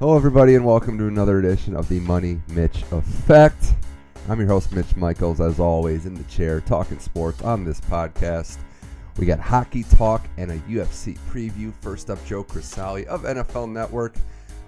Hello, everybody, and welcome to another edition of the Money Mitch Effect. I'm your host, Mitch Michaels, as always, in the chair, talking sports on this podcast. We got hockey talk and a UFC preview. First up, Joe Crisali of NFL Network,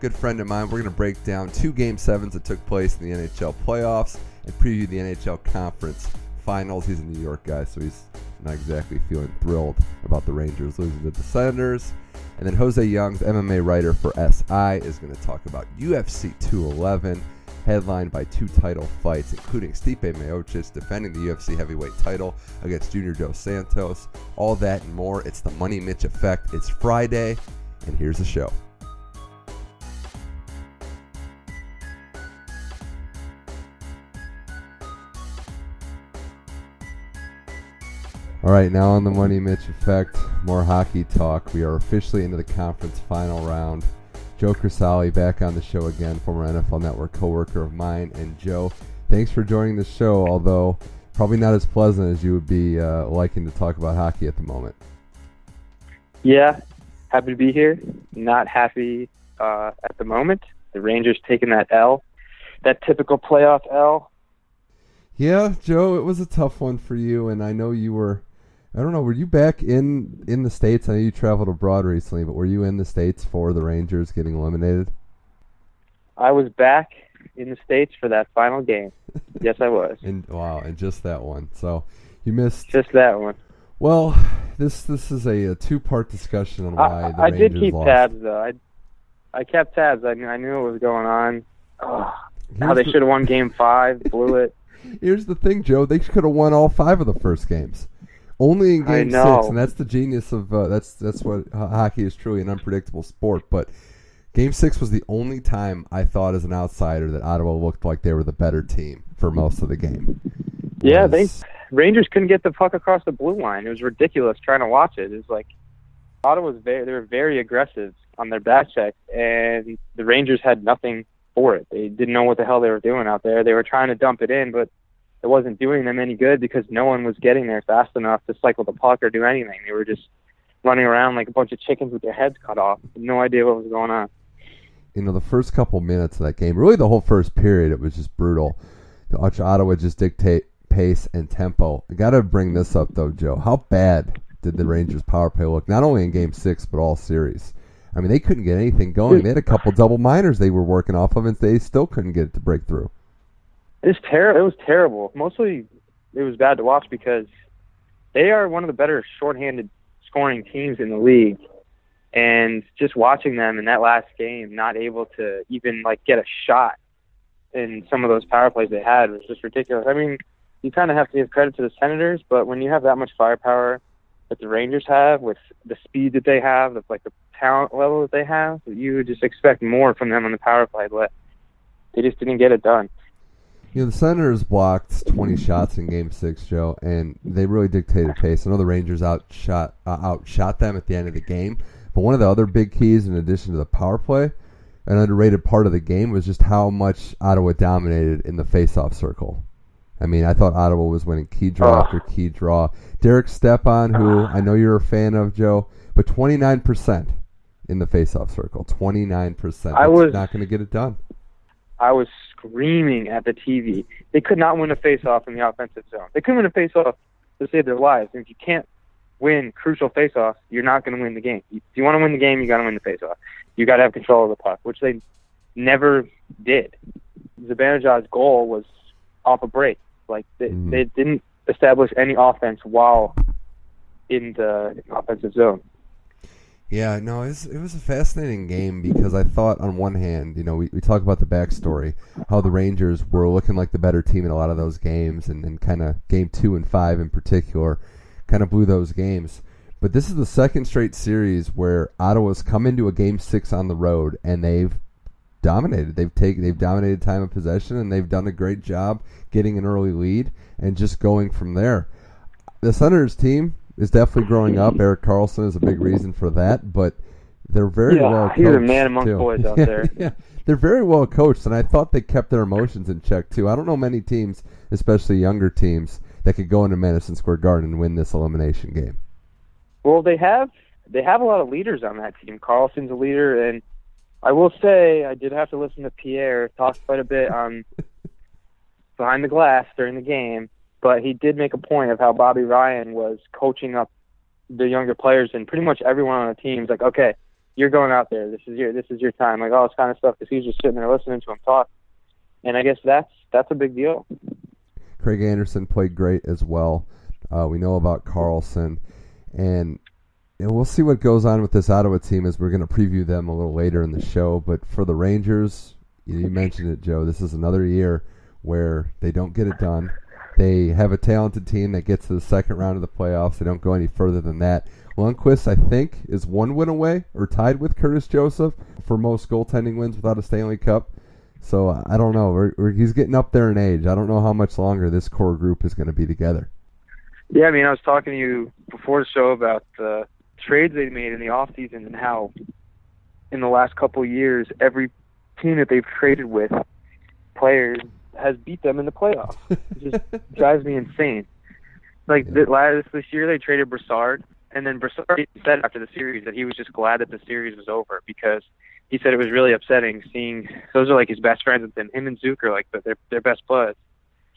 good friend of mine. We're going to break down two Game 7s that took place in the NHL playoffs and preview the NHL Conference Finals. He's a New York guy, so he's not exactly feeling thrilled about the Rangers losing to the Senators. And then Jose Youngs, MMA writer for SI, is going to talk about UFC 211, headlined by two title fights, including Stipe Miocic defending the UFC heavyweight title against Junior Dos Santos. All that and more. It's the Money Mitch Effect. It's Friday, and here's the show. All right, now on the Money Mitch Effect, more hockey talk. We are officially into the conference final round. Joe Crisali back on the show again, former NFL Network coworker of mine. And Joe, thanks for joining the show, although probably not as pleasant as you would be uh, liking to talk about hockey at the moment. Yeah, happy to be here. Not happy uh, at the moment. The Rangers taking that L, that typical playoff L. Yeah, Joe, it was a tough one for you, and I know you were I don't know. Were you back in in the states? I know you traveled abroad recently, but were you in the states for the Rangers getting eliminated? I was back in the states for that final game. yes, I was. and wow, and just that one. So you missed just that one. Well, this this is a, a two part discussion on why I, the I Rangers did keep lost. tabs though. I I kept tabs. I knew I knew what was going on. Oh, how they should have won Game Five, blew it. Here's the thing, Joe. They could have won all five of the first games. Only in game six, and that's the genius of uh, that's that's what hockey is truly an unpredictable sport. But game six was the only time I thought, as an outsider, that Ottawa looked like they were the better team for most of the game. Yeah, they Rangers couldn't get the puck across the blue line. It was ridiculous trying to watch it. It was like Ottawa was very they were very aggressive on their back check, and the Rangers had nothing for it. They didn't know what the hell they were doing out there. They were trying to dump it in, but it wasn't doing them any good because no one was getting there fast enough to cycle the puck or do anything. They were just running around like a bunch of chickens with their heads cut off. No idea what was going on. You know, the first couple minutes of that game, really the whole first period, it was just brutal. Watch Ottawa just dictate pace and tempo. I got to bring this up though, Joe. How bad did the Rangers power play look? Not only in Game Six, but all series. I mean, they couldn't get anything going. They had a couple double minors they were working off of, and they still couldn't get it to break through. It's terrible. It was terrible. Mostly, it was bad to watch because they are one of the better shorthanded scoring teams in the league, and just watching them in that last game, not able to even like get a shot in some of those power plays they had was just ridiculous. I mean, you kind of have to give credit to the Senators, but when you have that much firepower that the Rangers have, with the speed that they have, with like the talent level that they have, you would just expect more from them on the power play, but they just didn't get it done. You know, the Senators blocked 20 shots in Game Six, Joe, and they really dictated pace. I know the Rangers outshot uh, outshot them at the end of the game, but one of the other big keys, in addition to the power play, an underrated part of the game was just how much Ottawa dominated in the faceoff circle. I mean, I thought Ottawa was winning key draw uh, after key draw. Derek Stepan, who uh, I know you're a fan of, Joe, but 29% in the faceoff circle. 29%. I was not going to get it done. I was screaming at the TV. They could not win a faceoff in the offensive zone. They couldn't win a faceoff to save their lives. And if you can't win crucial faceoffs, you're not going to win the game. If you want to win the game, you got to win the faceoff. You got to have control of the puck, which they never did. Zibanejad's goal was off a break. Like they, mm-hmm. they didn't establish any offense while in the offensive zone. Yeah, no, it was, it was a fascinating game because I thought on one hand, you know, we, we talk about the backstory, how the Rangers were looking like the better team in a lot of those games, and, and kind of game two and five in particular, kind of blew those games. But this is the second straight series where Ottawa's come into a game six on the road and they've dominated. They've taken they've dominated time of possession and they've done a great job getting an early lead and just going from there. The Senators team is definitely growing up. Erik Karlsson is a big reason for that, but they're very yeah, well coached. He's a man among too. boys out there. yeah, they're very well coached, and I thought they kept their emotions in check too. I don't know many teams, especially younger teams, that could go into Madison Square Garden and win this elimination game. Well, they have they have a lot of leaders on that team. Karlsson's a leader, and I will say I did have to listen to Pierre talk quite a bit on um, behind the glass during the game, but he did make a point of how Bobby Ryan was coaching up the younger players and pretty much everyone on the team. He's like, okay, you're going out there. This is your this is your time. Like all this kind of stuff. Because he's just sitting there listening to him talk, and I guess that's that's a big deal. Craig Anderson played great as well. Uh, we know about Karlsson, and and we'll see what goes on with this Ottawa team as we're going to preview them a little later in the show. But for the Rangers, you mentioned it, Joe. This is another year where they don't get it done. They have a talented team that gets to the second round of the playoffs. They don't go any further than that. Lundqvist, I think, is one win away or tied with Curtis Joseph for most goaltending wins without a Stanley Cup. So I don't know. We're, we're, he's getting up there in age. I don't know how much longer this core group is going to be together. Yeah, I mean, I was talking to you before the show about the trades they made in the off season and how in the last couple of years every team that they've traded with players has beat them in the playoffs. It just drives me insane. Like yeah. the last this year they traded Brassard and then Brassard said after the series that he was just glad that the series was over because he said it was really upsetting seeing those are like his best friends with him. Him and Zook are like their their best buds.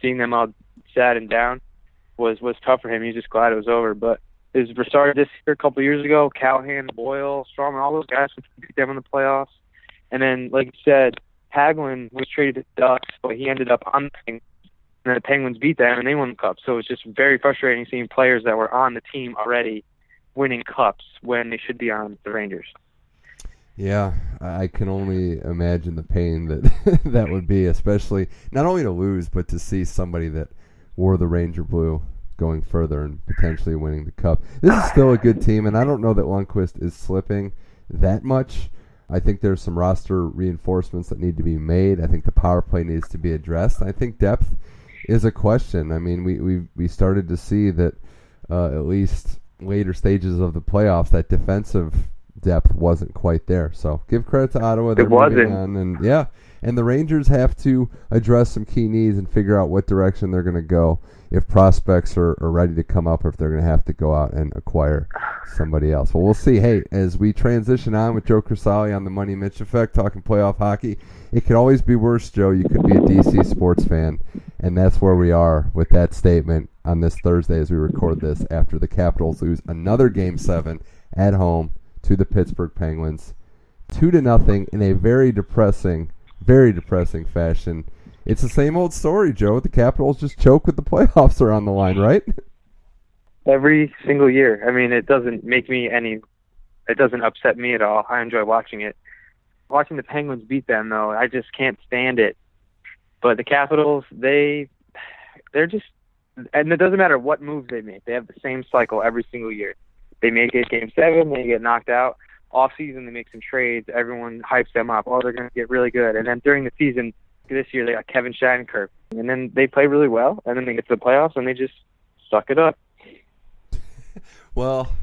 Seeing them all sad and down was was tough for him. He's just glad it was over. But is Brassard this year, a couple of years ago, Callahan, Boyle, Stralman, all those guys beat them in the playoffs. And then, like you said, Hagelin was traded to the Ducks, but he ended up on the Penguins, and the Penguins beat them and they won the cup. So it's just very frustrating seeing players that were on the team already winning cups when they should be on the Rangers. Yeah, I can only imagine the pain that that would be, especially not only to lose, but to see somebody that wore the Ranger blue going further and potentially winning the cup. This is still a good team, and I don't know that Lundqvist is slipping that much. I think there's some roster reinforcements that need to be made. I think the power play needs to be addressed. I think depth is a question. I mean, we we, we started to see that uh, at least later stages of the playoffs that defensive depth wasn't quite there. So give credit to Ottawa. They're it wasn't. And yeah, and the Rangers have to address some key needs and figure out what direction they're going to go if prospects are, are ready to come up or if they're going to have to go out and acquire somebody else. Well, we'll see. Hey, as we transition on with Joe Crisali on the Money Mitch Effect, talking playoff hockey, it could always be worse, Joe. You could be a DC sports fan, and that's where we are with that statement on this Thursday as we record this after the Capitals lose another Game 7 at home to the Pittsburgh Penguins. Two to nothing in a very depressing, very depressing fashion it's the same old story, Joe. The Capitals just choke with the playoffs are on the line, right? Every single year. I mean, it doesn't make me any. It doesn't upset me at all. I enjoy watching it. Watching the Penguins beat them, though, I just can't stand it. But the Capitals, they, they're just, and it doesn't matter what moves they make. They have the same cycle every single year. They make it game seven, they get knocked out. Off season, they make some trades. Everyone hypes them up. Oh, they're going to get really good. And then during the season, this year they got Kevin Shattenkirk, and then they play really well, and then they get to the playoffs and they just suck it up. well,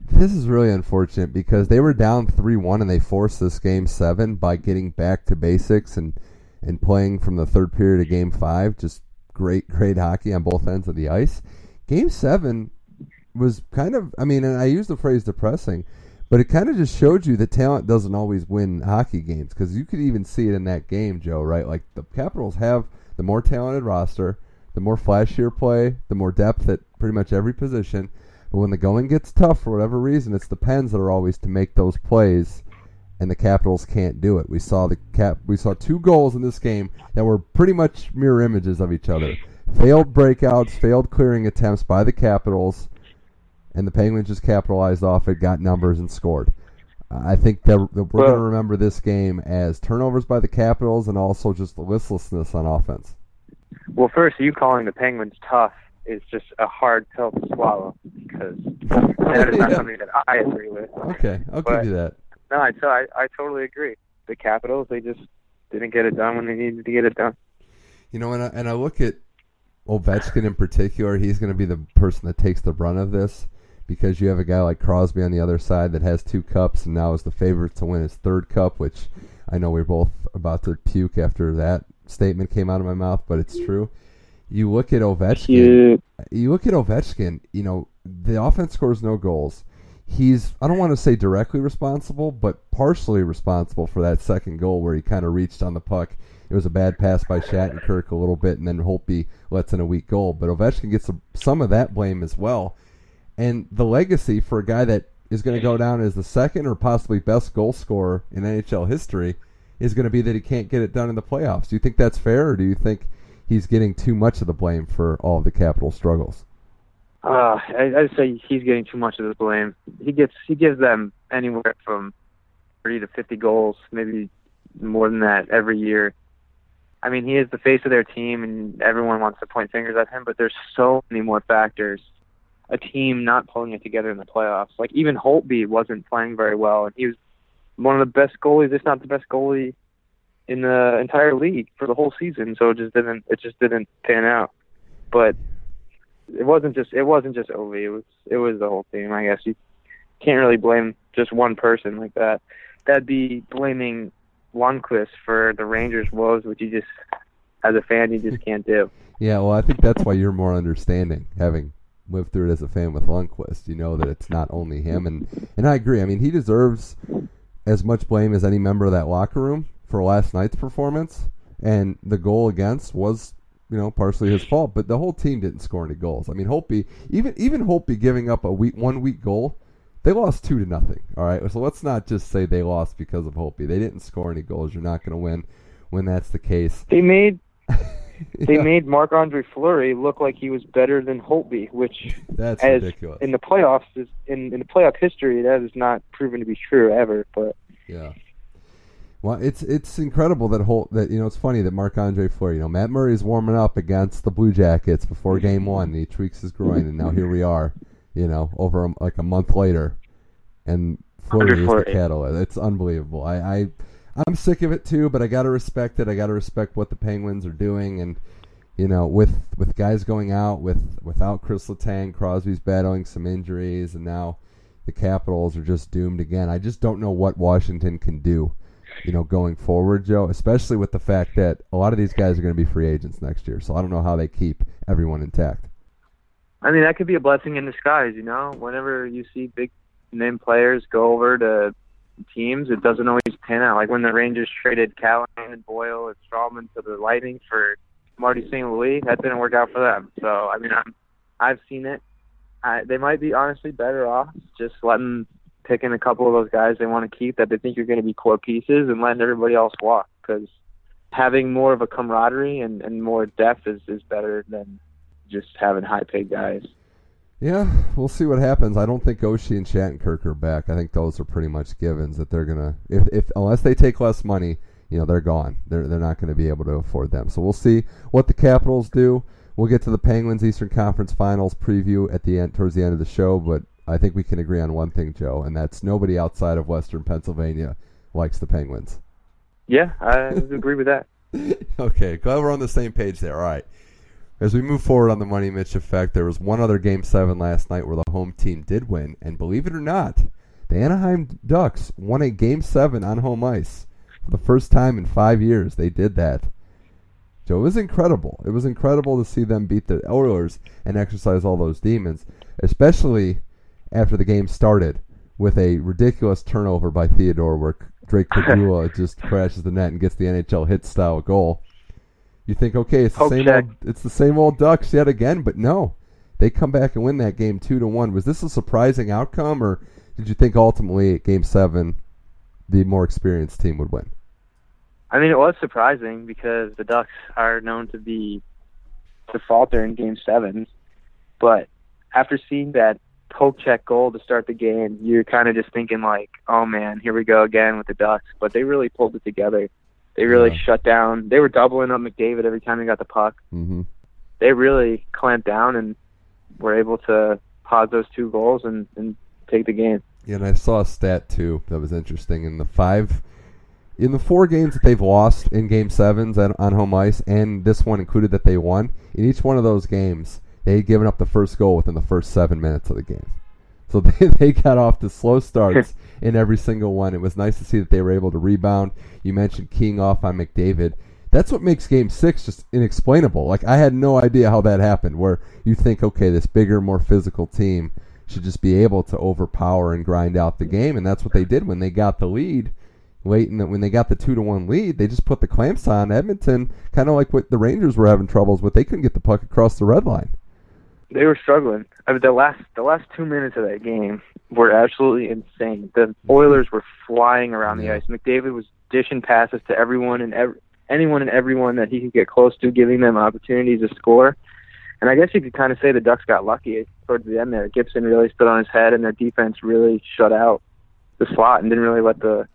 this is really unfortunate because they were down three one and they forced this game seven by getting back to basics and and playing from the third period of game five. Just great, great hockey on both ends of the ice. Game seven was kind of, I mean, and I use the phrase depressing but it kind of just showed you that talent doesn't always win hockey games because you could even see it in that game, Joe. Right? Like the Capitals have the more talented roster, the more flashier play, the more depth at pretty much every position. But when the going gets tough for whatever reason, it's the Pens that are always to make those plays, and the Capitals can't do it. We saw the cap. We saw two goals in this game that were pretty much mirror images of each other. Failed breakouts, failed clearing attempts by the Capitals and the Penguins just capitalized off it, got numbers, and scored. I think that, we're well, going to remember this game as turnovers by the Capitals and also just the listlessness on offense. Well, first, you calling the Penguins tough is just a hard pill to swallow because that is not yeah. something that I agree with. Okay, I'll but, give you that. No, I, I, I totally agree. The Capitals, they just didn't get it done when they needed to get it done. You know, and I, and I look at Ovechkin in particular. He's going to be the person that takes the brunt of this because you have a guy like Crosby on the other side that has two cups and now is the favorite to win his third cup, which I know we're both about to puke after that statement came out of my mouth, but it's true. You look at Ovechkin. You look at Ovechkin. You know the offense scores no goals. he's I don't want to say directly responsible, but partially responsible for that second goal where he kind of reached on the puck. It was a bad pass by Shattenkirk a little bit, and then Holtby lets in a weak goal. But Ovechkin gets some, some of that blame as well. And the legacy for a guy that is going to go down as the second or possibly best goal scorer in NHL history is going to be that he can't get it done in the playoffs. Do you think that's fair, or do you think he's getting too much of the blame for all of the capital struggles? Uh, I, I'd say he's getting too much of the blame. He gets he gives them anywhere from thirty to fifty goals, maybe more than that every year. I mean, he is the face of their team, and everyone wants to point fingers at him. But there's so many more factors. A team not pulling it together in the playoffs. Like even Holtby wasn't playing very well, and he was one of the best goalies, if not the best goalie, in the entire league for the whole season. So it just didn't it just didn't pan out. But it wasn't just it wasn't just Ovi. It was it was the whole team. I guess you can't really blame just one person like that. That'd be blaming Lundqvist for the Rangers' woes, which you just as a fan you just can't do. Yeah, well, I think that's why you're more understanding, having lived through it as a fan with Lundqvist. You know that it's not only him, and and I agree. I mean, he deserves as much blame as any member of that locker room for last night's performance, and the goal against was you know, partially his fault, but the whole team didn't score any goals. I mean, Holtby, even even Holtby giving up a week one week goal, they lost two to nothing. All right, so let's not just say they lost because of Holtby. They didn't score any goals. You're not going to win when that's the case. They made they made Marc Andre Fleury look like he was better than Holtby, which that's as ridiculous. in the playoffs is in in the playoff history that is not proven to be true ever. But yeah. Well, it's it's incredible that whole that you know it's funny that Marc Andre Fleury, you know, Matt Murray is warming up against the Blue Jackets before Game One, and he tweaks his groin, and now here we are, you know, over a, like a month later, and Fleury is the catalyst. It's unbelievable. I, I I'm sick of it too, but I got to respect it. I got to respect what the Penguins are doing, and you know, with with guys going out, with without Chris Letang, Crosby's battling some injuries, and now the Capitals are just doomed again. I just don't know what Washington can do you know, going forward, Joe, especially with the fact that a lot of these guys are going to be free agents next year. So I don't know how they keep everyone intact. I mean, that could be a blessing in disguise, you know. Whenever you see big name players go over to teams, it doesn't always pan out. Like when the Rangers traded Callahan and Boyle and Stralman to the Lightning for Marty St. Louis, that didn't work out for them. So I mean, I'm, I've seen it. I, they might be honestly better off just letting picking a couple of those guys they want to keep that they think are going to be core pieces and letting everybody else walk because having more of a camaraderie and, and more depth is, is better than just having high paid guys. Yeah, we'll see what happens. I don't think Oshie and Shattenkirk are back. I think those are pretty much givens that they're gonna if, if unless they take less money, you know, they're gone. They're they're not gonna be able to afford them. So we'll see what the Capitals do. We'll get to the Penguins Eastern Conference Finals preview at the end towards the end of the show, but I think we can agree on one thing, Joe, and that's nobody outside of Western Pennsylvania likes the Penguins. Yeah, I agree with that. okay, glad we're on the same page there. All right. As we move forward on the Money Mitch effect, there was one other Game 7 last night where the home team did win, and believe it or not, the Anaheim Ducks won a Game 7 on home ice. For the first time in five years, they did that. Joe, it was incredible. It was incredible to see them beat the Oilers and exercise all those demons, especially – after the game started with a ridiculous turnover by Theodore where Drake Caggiula just crashes the net and gets the NHL hit style goal. You think, okay, it's the same old, it's the same old Ducks yet again, but no, they come back and win that game two to one. Was this a surprising outcome, or did you think ultimately at Game Seven the more experienced team would win? I mean, it was surprising because the Ducks are known to be to falter in Game Seven, but after seeing that poke check goal to start the game, you're kind of just thinking like, oh man, here we go again with the Ducks. But they really pulled it together. They really yeah. shut down. They were doubling up McDavid every time he got the puck. Mm-hmm. They really clamped down and were able to pause those two goals and, and take the game. Yeah, and I saw a stat too that was interesting. In the five, in the four games that they've lost in Game Sevens on, on home ice, and this one included that they won, in each one of those games, they had given up the first goal within the first seven minutes of the game. So they, they got off to slow starts in every single one. It was nice to see that they were able to rebound. You mentioned keying off on McDavid. That's what makes game six just inexplainable. Like, I had no idea how that happened, where you think, okay, this bigger, more physical team should just be able to overpower and grind out the game, and that's what they did when they got the lead late in the, when they got the two to one lead. They just put the clamps on Edmonton, kind of like what the Rangers were having troubles with. They couldn't get the puck across the red line. They were struggling. I mean, the last the last two minutes of that game were absolutely insane. The Oilers were flying around the ice. McDavid was dishing passes to everyone and ev- anyone and everyone that he could get close to, giving them opportunities to score. And I guess you could kind of say the Ducks got lucky towards the end there. Gibson really stood on his head, and their defense really shut out the slot and didn't really let the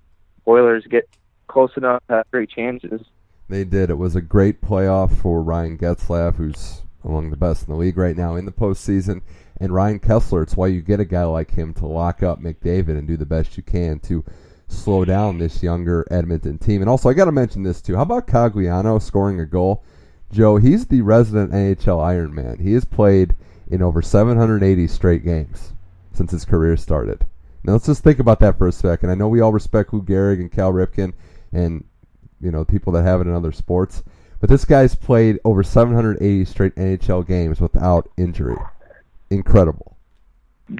Oilers get close enough to have great chances. They did. It was a great playoff for Ryan Getzlaf, who's among the best in the league right now in the postseason, and Ryan Kesler. It's why you get a guy like him to lock up McDavid and do the best you can to slow down this younger Edmonton team. And also, I got to mention this too. How about Cogliano scoring a goal? Joe, he's the resident NHL Iron Man. He has played in over 780 straight games since his career started. Now let's just think about that for a second. I know we all respect Lou Gehrig and Cal Ripken and you know people that have it in other sports, but this guy's played over 780 straight NHL games without injury. Incredible.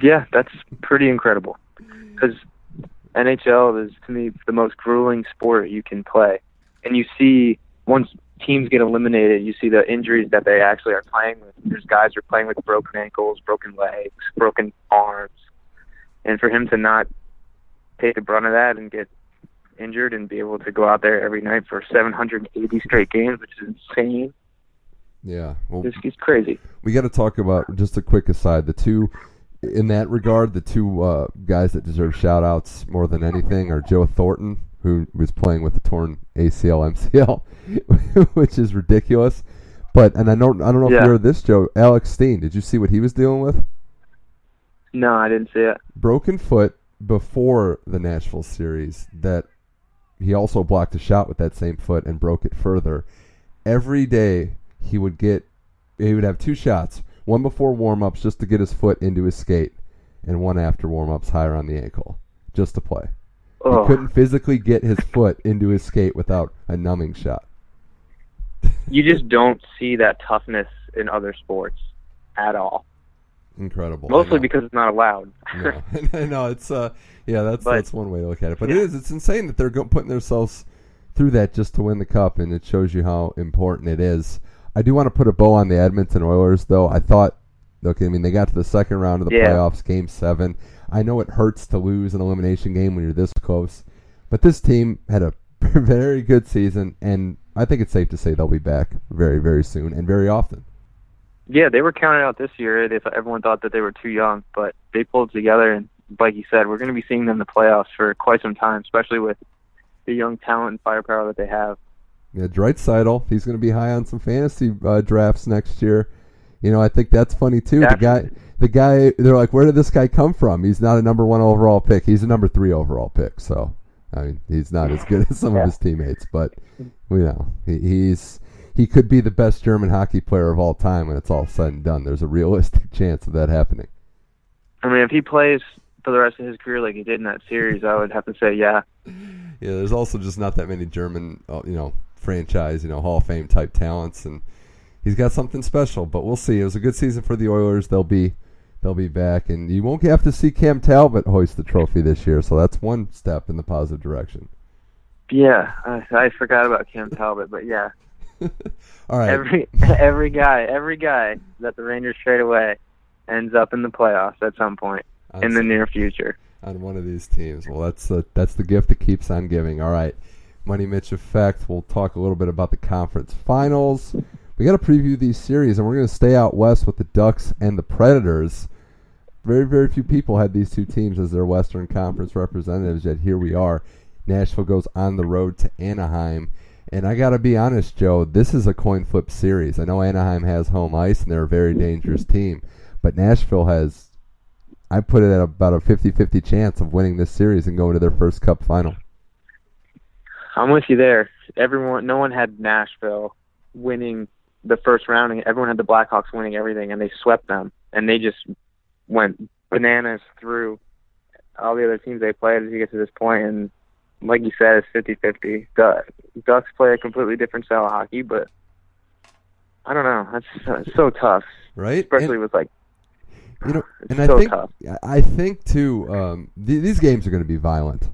Yeah, that's pretty incredible. Because NHL is to me the most grueling sport you can play, and you see once teams get eliminated, you see the injuries that they actually are playing with. There's guys who are playing with broken ankles, broken legs, broken arms, and for him to not take the brunt of that and get injured and be able to go out there every night for 780 straight games, which is insane. Yeah. Well, It's, it's crazy. we got to talk about just a quick aside. The two, in that regard, the two uh, guys that deserve shout outs more than anything are Joe Thornton, who was playing with the torn ACL MCL, which is ridiculous. But and I don't I don't know if you heard this, Joe. Alex Steen, did you see what he was dealing with? No, I didn't see it. Broken foot before the Nashville series. That he also blocked a shot with that same foot and broke it further. Every day he would get he would have two shots, one before warm ups just to get his foot into his skate, and one after warm ups higher on the ankle, just to play. He Oh, couldn't physically get his foot into his skate without a numbing shot. you just don't see that toughness in other sports at all. Incredible. Mostly because it's not allowed. no, I know it's uh, yeah, that's But- that's one way to look at it. But it Yeah. is, it's insane that they're go- putting themselves through that just to win the cup, and it shows you how important it is. I do want to put a bow on the Edmonton Oilers, though. I thought, okay, I mean, they got to the second round of the Yeah. playoffs, Game Seven. I know it hurts to lose an elimination game when you're this close, but this team had a very good season, and I think it's safe to say they'll be back very, very soon and very often. Yeah, they were counted out this year if everyone thought that they were too young, but they pulled together and like you said, we're going to be seeing them in the playoffs for quite some time, especially with the young talent and firepower that they have. Yeah, Draisaitl, he's going to be high on some fantasy uh, drafts next year. You know, I think that's funny too. The guy, the guy, they're like, where did this guy come from? He's not a number one overall pick. He's a number three overall pick. So, I mean, he's not as good as some of his teammates, but you know, he, he's he could be the best German hockey player of all time when it's all said and done. There's a realistic chance of that happening. I mean, if he plays for the rest of his career like he did in that series, I would have to say, yeah. Yeah, there's also just not that many German, uh, you know, franchise, you know, Hall of Fame type talents, and he's got something special. But we'll see. It was a good season for the Oilers. They'll be, they'll be back, and you won't have to see Cam Talbot hoist the trophy this year. So that's one step in the positive direction. Yeah, I, I forgot about Cam Talbot, but yeah, All right, every every guy, every guy that the Rangers trade away ends up in the playoffs at some point on, in the near future. on one of these teams. Well, that's the that's the gift that keeps on giving. All right, Money Mitch effect. We'll talk a little bit about the conference finals. We got to preview these series, and we're going to stay out west with the Ducks and the Predators. Very, very few people had these two teams as their Western Conference representatives, yet here we are. Nashville goes on the road to Anaheim. And I got to be honest, Joe, this is a coin flip series. I know Anaheim has home ice, and they're a very dangerous team. But Nashville has, I put it at about a 50 50 chance of winning this series and going to their first cup final. I'm with you there. Everyone, no one had Nashville winning the first round, everyone had the Blackhawks winning everything, and they swept them, and they just went bananas through all the other teams they played to get to this point. And like you said, it's 50-50. Ducks play a completely different style of hockey, but I don't know. That's uh, it's so tough, Right? especially And- with like You know, It's and I think tough. I think too. Um, th- these games are going to be violent.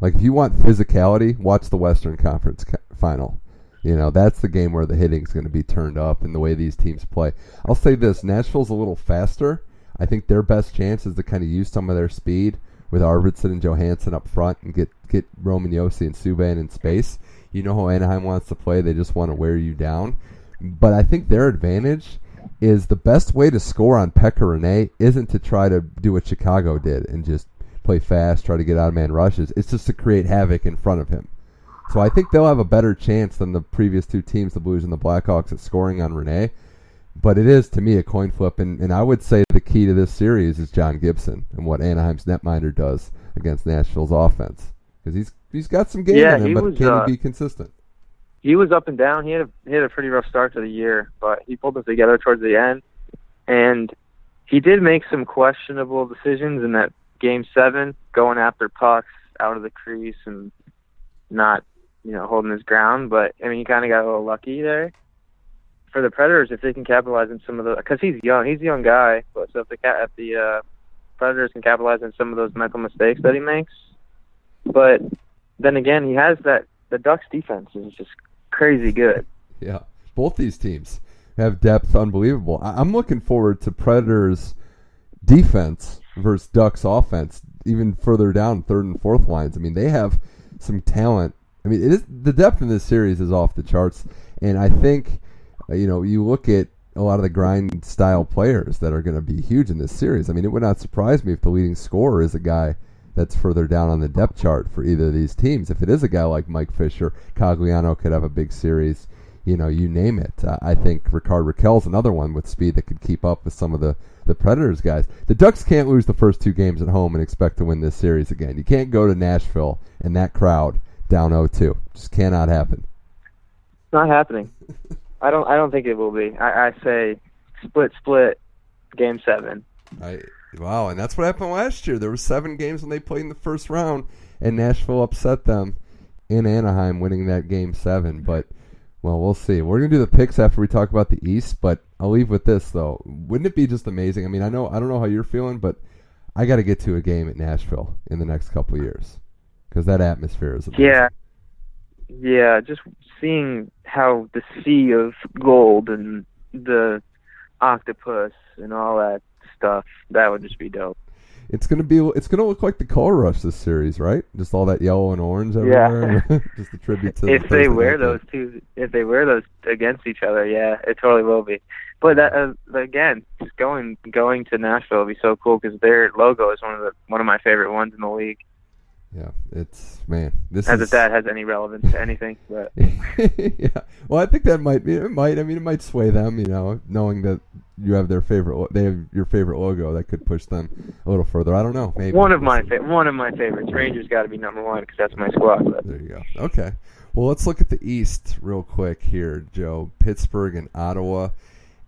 Like if you want physicality, watch the Western Conference final. You know, that's the game where the hitting's going to be turned up and the way these teams play. I'll say this: Nashville's a little faster. I think their best chance is to kind of use some of their speed with Arvidsson and Johansen up front and get get Roman Josi and Subban in space. You know how Anaheim wants to play; they just want to wear you down. But I think their advantage is the best way to score on Pekka Rinne isn't to try to do what Chicago did and just play fast, try to get out of man rushes. It's just to create havoc in front of him. So I think they'll have a better chance than the previous two teams, the Blues and the Blackhawks, at scoring on Rinne. But it is to me a coin flip, and, and I would say the key to this series is John Gibson and what Anaheim's netminder does against Nashville's offense because he's he's got some game Yeah, in him, but was, can uh, he be consistent? he was up and down. He had a he had a pretty rough start to the year, but he pulled it together towards the end, and he did make some questionable decisions in that game seven, going after pucks out of the crease and not you know holding his ground. But I mean, he kind of got a little lucky there. For the Predators, if they can capitalize on some of the, because he's young, he's a young guy. But so if the if the uh, Predators can capitalize on some of those mental mistakes that he makes, but then again, he has that the Ducks defense is just crazy good. Yeah, both these teams have depth unbelievable. I- I'm looking forward to Predators defense versus Ducks offense, even further down third and fourth lines. I mean, they have some talent. I mean, it is, the depth in this series is off the charts, and I think you know you look at a lot of the grind style players that are going to be huge in this series. I mean, it would not surprise me if the leading scorer is a guy that's further down on the depth chart for either of these teams. If it is a guy like Mike Fisher, Cogliano could have a big series. You know, you name it. Uh, I think Rickard Rakell's another one with speed that could keep up with some of the, the Predators guys. The Ducks can't lose the first two games at home and expect to win this series again. You can't go to Nashville and that crowd down 0-2. Just cannot happen. It's not happening. I don't. I don't think it will be. I, I say split, split, game seven. I wow, and that's what happened last year. There were seven games when they played in the first round, and Nashville upset them in Anaheim, winning that game seven. But well, we'll see. We're gonna do the picks after we talk about the East, but I'll leave with this though. Wouldn't it be just amazing? I mean, I know I don't know how you're feeling, but I got to get to a game at Nashville in the next couple of years because that atmosphere is amazing. Yeah, yeah. Just seeing how the sea of gold and the octopus and all that stuff that would just be dope. It's gonna be. It's gonna look like the Color Rush this series, right? Just all that yellow and orange everywhere. Yeah. just a tribute to. the if they wear those two, if they wear those against each other, yeah, it totally will be. But that, uh, again, just going going to Nashville would be so cool because their logo is one of the one of my favorite ones in the league. Yeah, it's man. This As is if that has any relevance to anything, but yeah. Well, I think that might be. It might. I mean, it might sway them. You know, knowing that you have their favorite. They have your favorite logo. That could push them a little further. I don't know. Maybe one of my fa- one of my favorites. Rangers got to be number one because that's my squad. But There you go. Okay. Well, let's look at the East real quick here, Joe. Pittsburgh and Ottawa.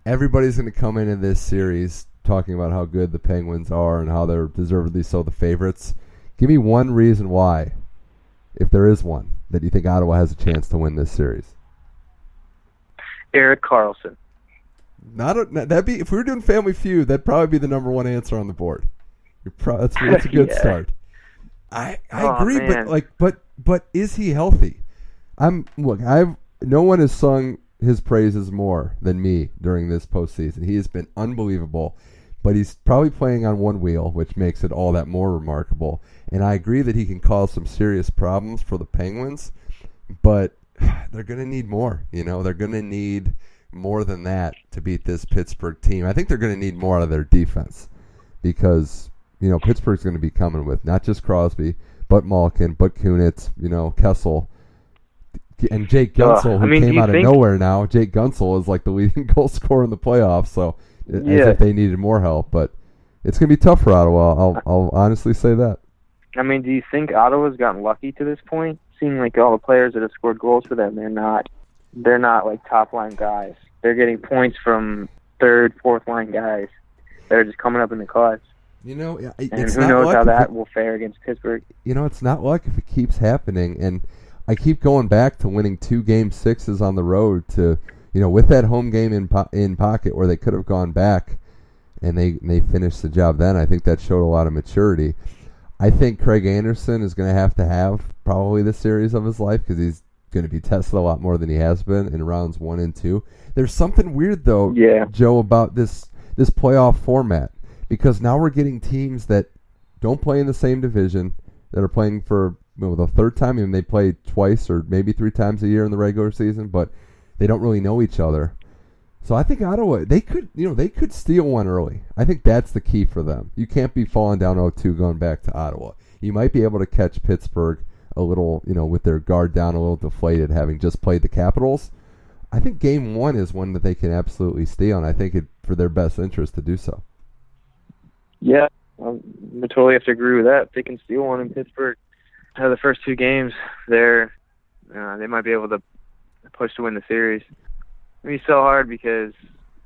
Everybody's going to come into this series talking about how good the Penguins are and how they're deservedly so the favorites. Give me one reason why, if there is one, that you think Ottawa has a chance to win this series. Erik Karlsson. Not a, that'd be if we were doing Family Feud, that'd probably be the number one answer on the board. You're pro, that's, that's a good Yeah. start. I I Oh, agree, but like, but but is he healthy? I'm look. I've no one has sung his praises more than me during this postseason. He has been unbelievable, but he's probably playing on one wheel, which makes it all that more remarkable. And I agree that he can cause some serious problems for the Penguins, but they're going to need more. You know, they're going to need more than that to beat this Pittsburgh team. I think they're going to need more out of their defense because you know Pittsburgh's going to be coming with not just Crosby, but Malkin, but Kunitz, you know Kessel, and Jake Ugh, Guentzel, I who mean, came out of nowhere now. Jake Guentzel is like the leading goal scorer in the playoffs, so as Yeah. if they needed more help. But it's going to be tough for Ottawa. I'll, I'll honestly say that. I mean, do you think Ottawa's gotten lucky to this point? Seeing like all the players that have scored goals for them, they're not they're not like top line guys. They're getting points from third, fourth line guys that are just coming up in the clutch. You know, it- And who not knows how if it- that will fare against Pittsburgh. you know, it's not luck if it keeps happening. And I keep going back to winning two game sixes on the road to, you know, with that home game in po- in pocket where they could have gone back. and they they finished the job then. I think that showed a lot of maturity. I think Craig Anderson is going to have to have probably the series of his life because he's going to be tested a lot more than he has been in rounds one and two. There's something weird though, Yeah. Joe, about this this playoff format because now we're getting teams that don't play in the same division that are playing for you know, the third time. I mean, they play twice or maybe three times a year in the regular season, but they don't really know each other. So I think Ottawa they could you know they could steal one early. I think that's the key for them. You can't be falling down 0-2 going back to Ottawa. You might be able to catch Pittsburgh a little you know with their guard down a little deflated, having just played the Capitals. I think Game One is one that they can absolutely steal, and I think it for their best interest to do so. Yeah, um, I totally have to agree with that. If they can steal one in Pittsburgh, of the first two games, they're uh, they might be able to push to win the series. Be so hard because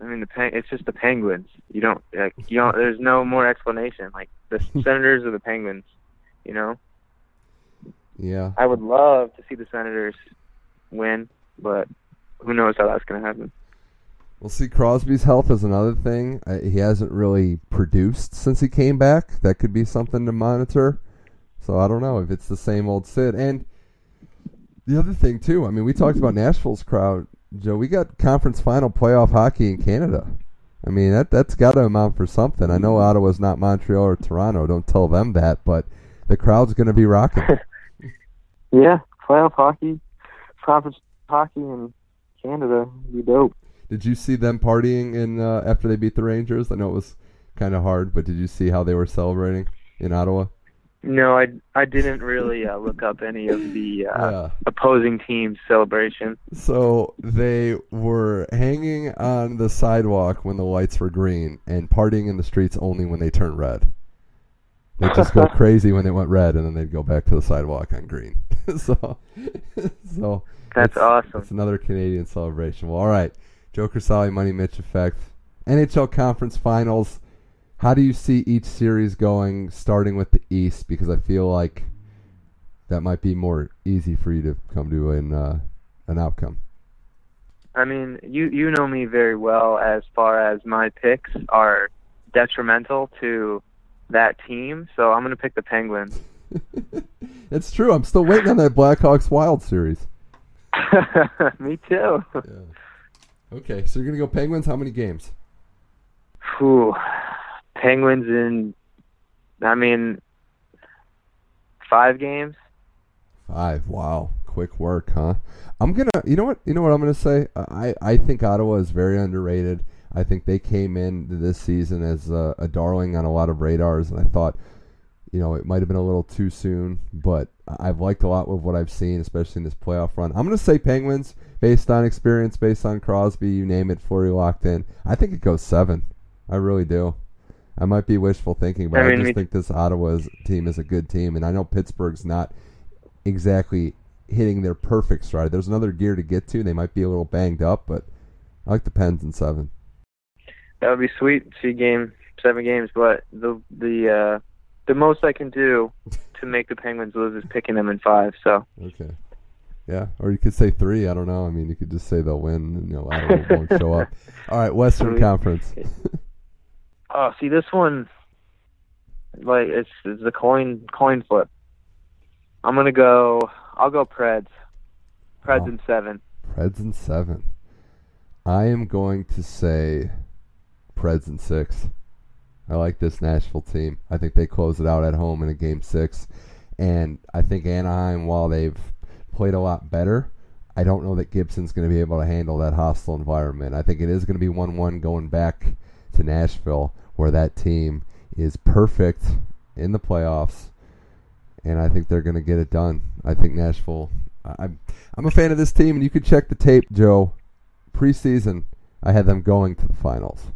I mean the Pen- it's just the Penguins. You don't like you don't. There's no more explanation. Like the Senators or the Penguins. You know, Yeah, I would love to see the Senators win, but who knows how that's going to happen. We'll see. Crosby's health is another thing. Uh, he hasn't really produced since he came back. That could be something to monitor. So I don't know if it's the same old Sid. And the other thing too. I mean, we talked about Nashville's crowd, Joe. We got conference final playoff hockey in Canada. I mean, that that's got to amount for something. I know Ottawa's not Montreal or Toronto. Don't tell them that, but the crowd's going to be rocking. Yeah, playoff hockey, conference hockey in Canada would be dope. Did you see them partying in uh, after they beat the Rangers? I know it was kind of hard, but did you see how they were celebrating in Ottawa? No, I I didn't really uh, look up any of the uh, Yeah. opposing team's celebration. So they were hanging on the sidewalk when the lights were green and partying in the streets only when they turned red. They just go crazy when they went red, and then they'd go back to the sidewalk on green. so, so That's it's- awesome. It's another Canadian celebration. Well, all right, Joe Crisali, Money Mitch effect, NHL Conference Finals. How do you see each series going, starting with the East? Because I feel like that might be more easy for you to come to an uh, an outcome. I mean, you you know me very well as far as my picks are detrimental to that team, so I'm going to pick the Penguins. it's true. I'm still waiting on that Blackhawks Wild series. me too. Okay, so you're gonna go Penguins. How many games? Whew. Penguins in I mean 5 games. Five. Wow, quick work, huh? I'm gonna. You know what? You know what I'm gonna say. I I think Ottawa is very underrated. I think they came in this season as a, a darling on a lot of radars, and I thought, you know, it might have been a little too soon, but I've liked a lot with what I've seen, especially in this playoff run. I'm gonna say Penguins based on experience, based on Crosby, you name it, Fleury locked in. I think it goes seven. I really do. I might be wishful thinking, but I I, just think this Ottawa's team is a good team, and I know Pittsburgh's not exactly hitting their perfect stride. There's another gear to get to. They might be a little banged up, but I like the Pens in seven. That would be sweet. See game 7 games, but the the uh the most I can do to make the Penguins lose is picking them in 5. So, Okay. Yeah, or you could say three. I don't know. I mean, you could just say they'll win. And, you know, Ottawa won't show up. All right, Western. Conference. oh, see this one like it's it's a coin coin flip. I'm going to go I'll go Preds. Preds in 7. Preds in seven. I am going to say Preds in six. I like this Nashville team. I think they close it out at home in a game six. And I think Anaheim, while they've played a lot better, I don't know that Gibson's going to be able to handle that hostile environment. I think it is going to be 1 1 going back to Nashville, where that team is perfect in the playoffs. And I think they're going to get it done. I think Nashville. I'm I'm a fan of this team, and you can check the tape, Joe. Preseason, I had them going to the finals.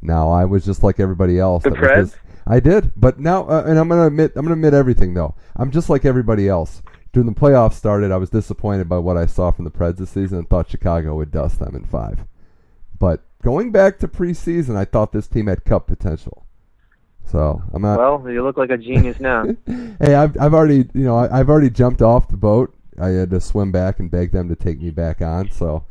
Now I was just like everybody else. The Preds? I did, but now, uh, and I'm gonna admit, I'm gonna admit everything though. I'm just like everybody else. During the playoffs started, I was disappointed by what I saw from the Preds this season and thought Chicago would dust them in five. But going back to preseason, I thought this team had cup potential. So I'm not. Well, you look like a genius now. hey, I've I've already you know I, I've already jumped off the boat. I had to swim back and beg them to take me back on. So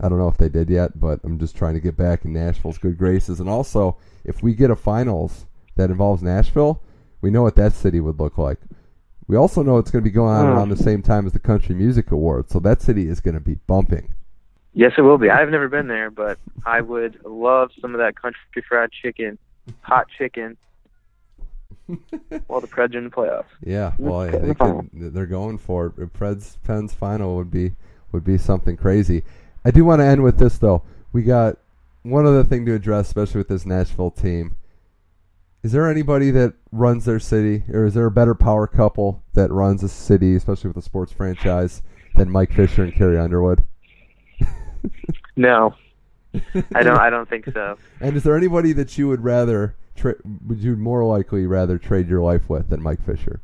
I don't know if they did yet, but I'm just trying to get back in Nashville's good graces. And also, if we get a finals that involves Nashville, we know what that city would look like. We also know it's going to be going on Hmm. around the same time as the Country Music Awards, so that city is going to be bumping. Yes, it will be. I've never been there, but I would love some of that country fried chicken, hot chicken, while the Preds are in the playoffs. Yeah, well, Let's they can, they're going for it. Preds Pens final would be would be something crazy. I do want to end with this though. We got one other thing to address, especially with this Nashville team. Is there anybody that runs their city, or is there a better power couple that runs a city, especially with a sports franchise, than Mike Fisher and Carrie Underwood? No, I don't. I don't think so. And is there anybody that you would rather, tra- would you more likely rather trade your life with than Mike Fisher?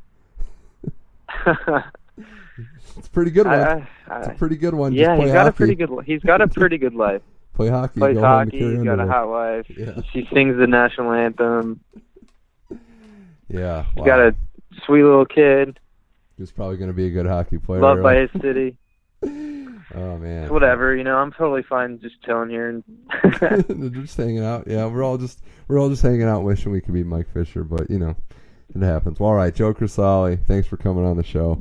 It's a pretty good one. I, It's a I, pretty good one. Just yeah, play he's got a pretty good. He's got a pretty good life. Play hockey. Plays go home to hockey. He's got a hot wife. Yeah. She sings the national anthem. Yeah. he's got a sweet little kid. He's probably going to be a good hockey player. Loved by his city. Oh man. Whatever, you know. I'm totally fine just chilling here and. Just hanging out. Yeah, we're all just we're all just hanging out, wishing we could be Mike Fisher, but you know, it happens. Well, all right, Joe Crisali, thanks for coming on the show.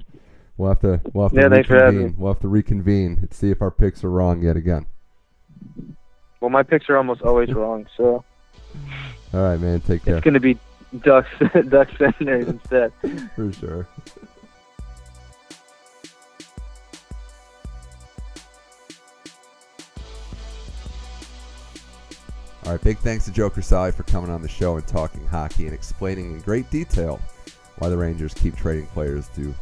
We'll have to we'll have to Yeah, thanks for having reconvene. We'll have to reconvene and see if our picks are wrong yet again. well, my picks are almost always wrong, so All right, man. Take care it's going to be Ducks Ducks Senators instead. for sure. All right, big thanks to Joe Crisali for coming on the show and talking hockey and explaining in great detail why the Rangers keep trading players to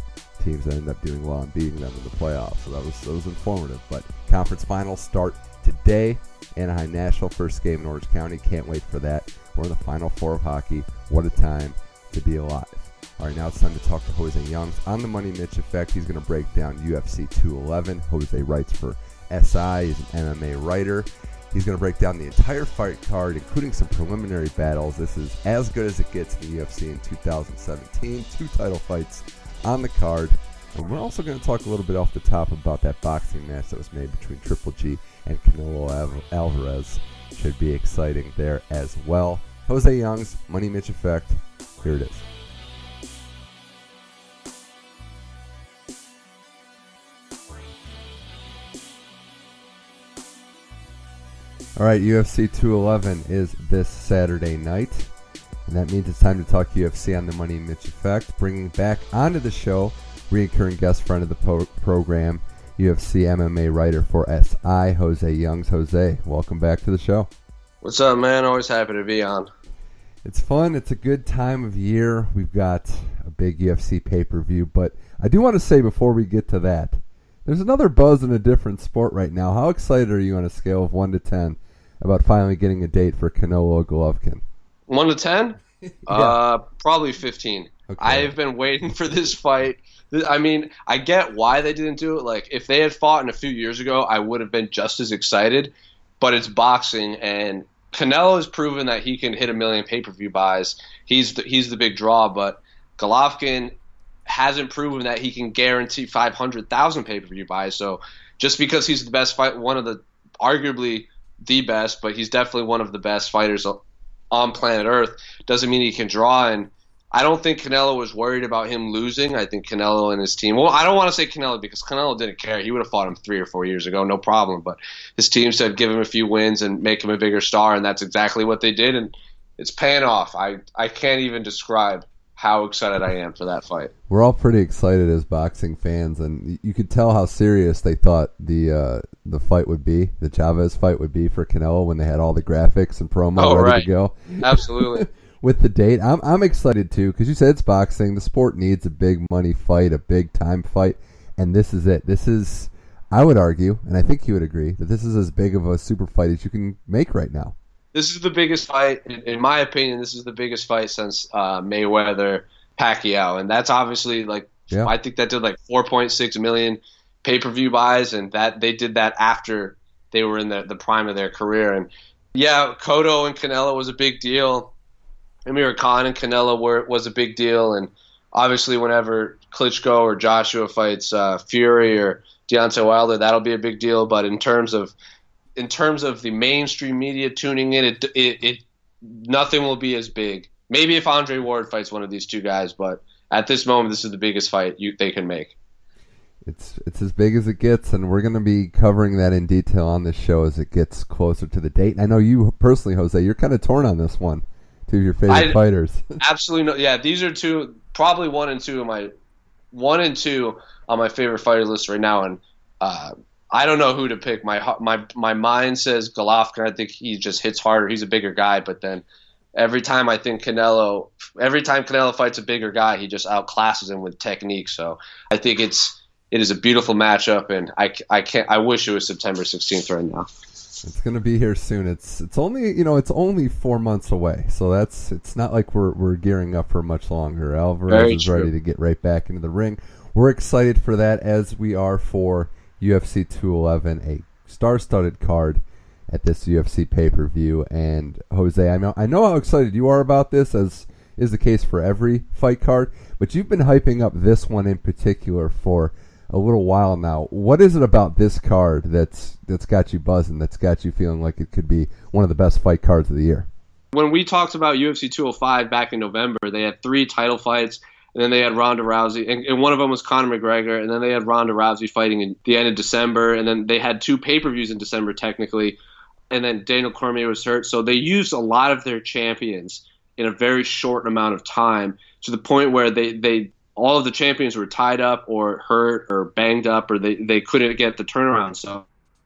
teams that end up doing well and beating them in the playoffs. So that was that was informative. But conference finals start today. Anaheim Nashville first game in Orange County. Can't wait for that. We're in the final four of hockey. What a time to be alive. All right, now it's time to talk to Jose Youngs on the Money Mitch effect. He's going to break down UFC 211. Jose writes for SI. He's an MMA writer. He's going to break down the entire fight card, including some preliminary battles. This is as good as it gets in the UFC in 2017. Two title fights on the card. And we're also going to talk a little bit off the top about that boxing match that was made between Triple G and Canelo Alvarez. Should be exciting there as well. Jose Young's Money Mitch Effect. Here it is. All right, UFC 211 is this Saturday night. And that means it's time to talk UFC on the Money Mitch Effect. Bringing back onto the show, recurring guest friend of the po- program, UFC MMA writer for SI, Jose Youngs. Jose, welcome back to the show. What's up, man? Always happy to be on. It's fun. It's a good time of year. We've got a big UFC pay per view, but I do want to say before we get to that, there's another buzz in a different sport right now. How excited are you on a scale of 1 to 10 about finally getting a date for Canelo Golovkin? One to ten? Uh, probably fifteen. Okay. I've been waiting for this fight. I mean, I get why they didn't do it. Like, if they had fought in a few years ago, I would have been just as excited. But it's boxing, and Canelo has proven that he can hit a million pay per view buys. He's the, he's the big draw, but Golovkin hasn't proven that he can guarantee five hundred thousand pay per view buys. So just because he's the best fight, one of the arguably the best, but he's definitely one of the best fighters on planet Earth, doesn't mean he can draw. And I don't think Canelo was worried about him losing. I think Canelo and his team. Well, I don't want to say Canelo because Canelo didn't care. He would have fought him three or four years ago, no problem. But his team said give him a few wins and make him a bigger star, and that's exactly what they did. And it's paying off. I I can't even describe how excited I am for that fight. We're all pretty excited as boxing fans, and you could tell how serious they thought the uh, the fight would be, the Chavez fight would be for Canelo when they had all the graphics and promo Oh, ready right. to go. Absolutely. With the date, I'm I'm excited too because you said it's boxing. The sport needs a big money fight, a big time fight, and this is it. This is, I would argue, and I think you would agree that this is as big of a super fight as you can make right now. This is the biggest fight, in, in my opinion. This is the biggest fight since uh, Mayweather Pacquiao, and that's obviously like Yeah. I think that did like 4.6 million pay per view buys, and that they did that after they were in the the prime of their career. And yeah, Cotto and Canelo was a big deal. Amir Khan and Canelo were was a big deal, and obviously whenever Klitschko or Joshua fights uh, Fury or Deontay Wilder, that'll be a big deal. But in terms of in terms of the mainstream media tuning in, it, it, it nothing will be as big. Maybe if Andre Ward fights one of these two guys, but at this moment, this is the biggest fight you, they can make. It's it's as big as it gets, and we're going to be covering that in detail on this show as it gets closer to the date. And I know you personally, Jose, you're kind of torn on this one. Two of your favorite I, fighters. absolutely no. Yeah, these are two, probably one and two of my one and two on my favorite fighter list right now, and uh, I don't know who to pick. My my my mind says Golovkin. I think he just hits harder. He's a bigger guy, but then every time I think Canelo, every time Canelo fights a bigger guy, he just outclasses him with technique. So I think it's it is a beautiful matchup, and I, I can't. I wish it was September 16th right now. It's going to be here soon. It's it's only you know it's only four months away, so that's it's not like we're we're gearing up for much longer. Alvarez Very is true. ready to get right back into the ring. We're excited for that as we are for UFC 211, a star-studded card at this UFC pay-per-view. And Jose, I know I know how excited you are about this, as is the case for every fight card. But you've been hyping up this one in particular for a little while now. What is it about this card that's that's got you buzzing? That's got you feeling like it could be one of the best fight cards of the year? When we talked about UFC 205 back in November, they had three title fights, and then they had Ronda Rousey, and, and one of them was Conor McGregor, and then they had Ronda Rousey fighting in the end of December, and then they had two pay per views in December technically, and then Daniel Cormier was hurt, so they used a lot of their champions in a very short amount of time to the point where they they all of the champions were tied up or hurt or banged up or they, they couldn't get the turnaround. So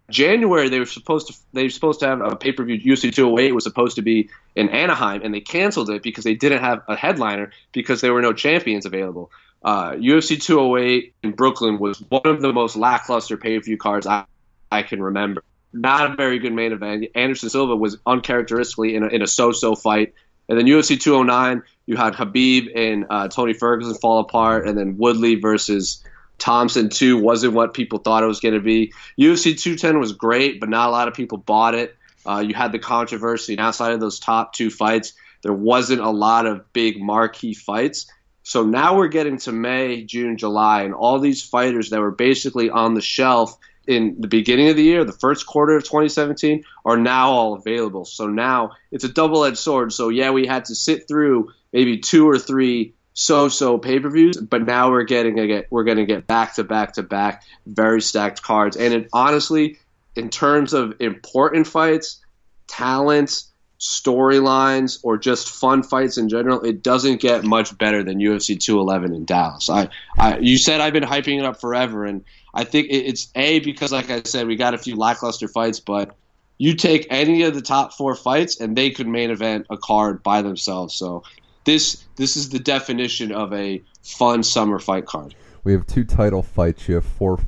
January they were supposed to they were supposed to have a pay per view. UFC 208 was supposed to be in Anaheim, and they canceled it because they didn't have a headliner because there were no champions available. Uh, UFC 208 in Brooklyn was one of the most lackluster pay per view cards I, I can remember. Not a very good main event. Anderson Silva was uncharacteristically in a, in a so so fight. And then UFC 209, you had Khabib and uh, Tony Ferguson fall apart, and then Woodley versus Thompson 2 wasn't what people thought it was going to be. UFC 210 was great, but not a lot of people bought it. Uh, you had the controversy, and outside of those top two fights, there wasn't a lot of big marquee fights. So now we're getting to May, June, July, and all these fighters that were basically on the shelf in the beginning of the year, the first quarter of 2017, are now all available. So now it's a double edged sword. So, yeah, we had to sit through maybe two or three so-so pay-per-views, but now we're getting a get we're going to get back to back to back very stacked cards. And it, honestly, in terms of important fights, talents, storylines, or just fun fights in general, it doesn't get much better than UFC 211 in Dallas. I, I you said I've been hyping it up forever, and I think it's a because, like I said, we got a few lackluster fights, but you take any of the top four fights, and they could main event a card by themselves. So this this is the definition of a fun summer fight card. We have two title fights. You have four.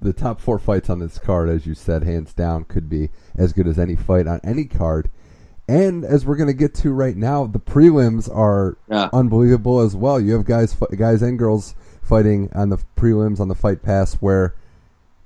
The top four fights on this card, as you said, hands down, could be as good as any fight on any card. And as we're going to get to right now, the prelims are yeah. unbelievable as well. You have guys, guys and girls fighting on the prelims on the Fight Pass where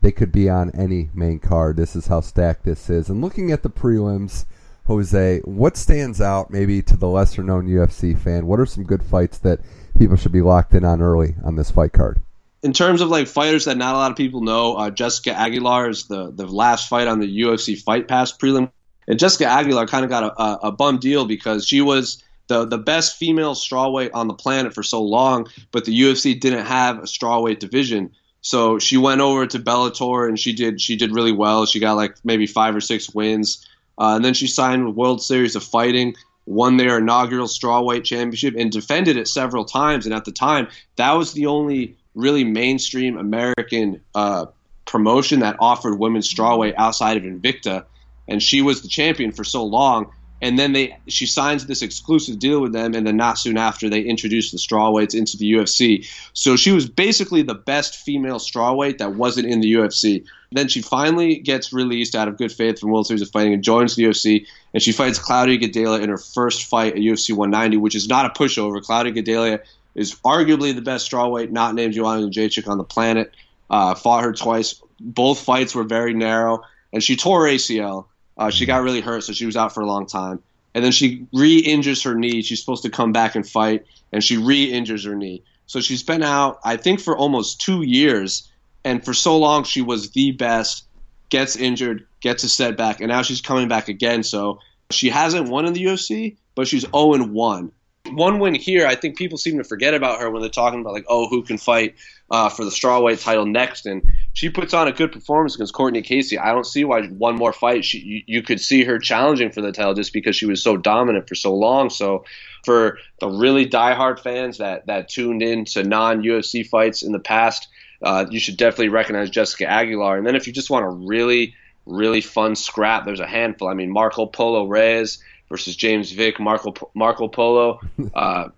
they could be on any main card. This is how stacked this is. And looking at the prelims, Jose, what stands out maybe to the lesser known UFC fan? What are some good fights that people should be locked in on early on this fight card? In terms of like fighters that not a lot of people know, uh, Jessica Aguilar is the, the last fight on the UFC Fight Pass prelim. And Jessica Aguilar kind of got a, a, a bum deal because she was the the best female strawweight on the planet for so long, but the UFC didn't have a strawweight division. So she went over to Bellator and she did she did really well. She got like maybe five or six wins, uh, and then she signed with World Series of Fighting, won their inaugural strawweight championship, and defended it several times. And at the time, that was the only really mainstream American uh, promotion that offered women's strawweight outside of Invicta, and she was the champion for so long and then they she signs this exclusive deal with them, and then not soon after they introduce the strawweights into the UFC. So she was basically the best female strawweight that wasn't in the UFC. Then she finally gets released out of good faith from World Series of Fighting and joins the UFC, and she fights Claudia Gadelha in her first fight at UFC 190, which is not a pushover. Claudia Gadelha is arguably the best strawweight not named Joanna Jędrzejczyk on the planet. Uh, fought her twice. Both fights were very narrow, and she tore ACL. Uh, she got really hurt, so she was out for a long time. And then she re-injures her knee. She's supposed to come back and fight, and she re-injures her knee. So she's been out, I think, for almost two years. And for so long, she was the best gets injured, gets a setback, and now she's coming back again. So she hasn't won in the UFC, but she's 0 1. One win here, I think people seem to forget about her when they're talking about like, oh, who can fight uh, for the strawweight title next, and she puts on a good performance against Courtney Casey. I don't see why one more fight she, you, you could see her challenging for the title just because she was so dominant for so long. So for the really diehard fans that that tuned in to non UFC fights in the past, uh, you should definitely recognize Jessica Aguilar. And then if you just want a really really fun scrap, there's a handful. I mean, Marco Polo Reyes versus James Vick. Marco Marco Polo. Uh,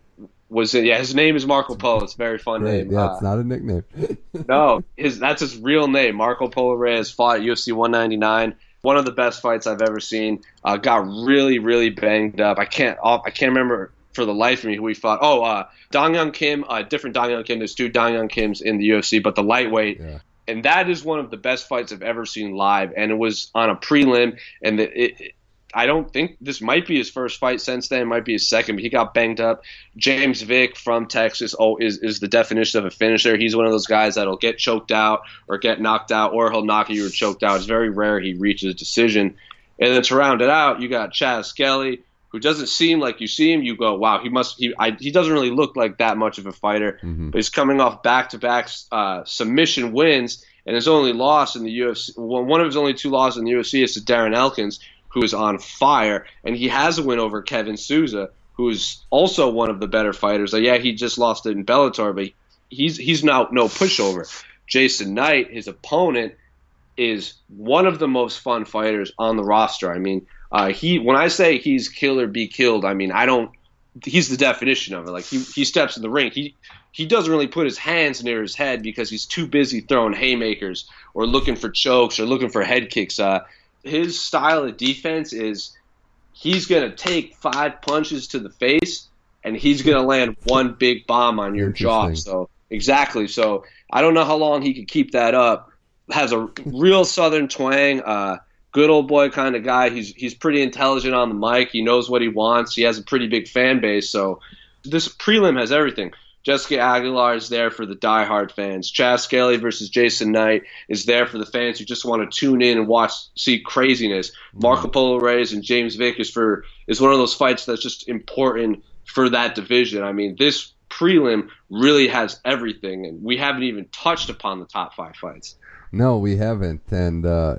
was it? Yeah, his name is Marco Polo. It's a very fun Great. name. Yeah, Uh, it's not a nickname. no, his that's his real name. Marco Polo Reyes fought at UFC 199. One of the best fights I've ever seen. Uh, got really, really banged up. I can't. I can't remember for the life of me who he fought. Oh, uh, Dong Hyun Kim. Uh, different Dong Hyun Kim. There's two Dong Hyun Kims in the UFC, but the lightweight. Yeah. And that is one of the best fights I've ever seen live. And it was on a prelim, and the, it- I don't think this might be his first fight since then. It might be his second, but he got banged up. James Vick from Texas oh, is, is the definition of a finisher. He's one of those guys that'll get choked out or get knocked out, or he'll knock you or choked out. It's very rare he reaches a decision. And then to round it out, you got Chas Skelly, who doesn't seem like you see him, you go, wow, he must. He I, he doesn't really look like that much of a fighter, Mhm. but he's coming off back-to-back uh, submission wins, and his only loss in the UFC, well, one of his only two losses in the UFC is to Darren Elkins, who is on fire, and he has a win over Kevin Souza, who is also one of the better fighters. Like, yeah, he just lost it in Bellator, but he's he's now no pushover. Jason Knight, his opponent, is one of the most fun fighters on the roster. I mean, uh, he when I say he's kill or be killed, I mean I don't. He's the definition of it. Like he, he steps in the ring, he he doesn't really put his hands near his head because he's too busy throwing haymakers or looking for chokes or looking for head kicks. Uh, his style of defense is he's gonna take five punches to the face and he's gonna land one big bomb on your jaw. So exactly. So I don't know how long he could keep that up. Has a real southern twang. Uh, good old boy kind of guy. He's he's pretty intelligent on the mic. He knows what he wants. He has a pretty big fan base. So this prelim has everything. Jessica Aguilar is there for the diehard fans. Chas Skelly versus Jason Knight is there for the fans who just want to tune in and watch, see craziness. Marco Polo Reyes and James Vick is for is one of those fights that's just important for that division. I mean, this prelim really has everything, and we haven't even touched upon the top five fights. No, we haven't, and uh,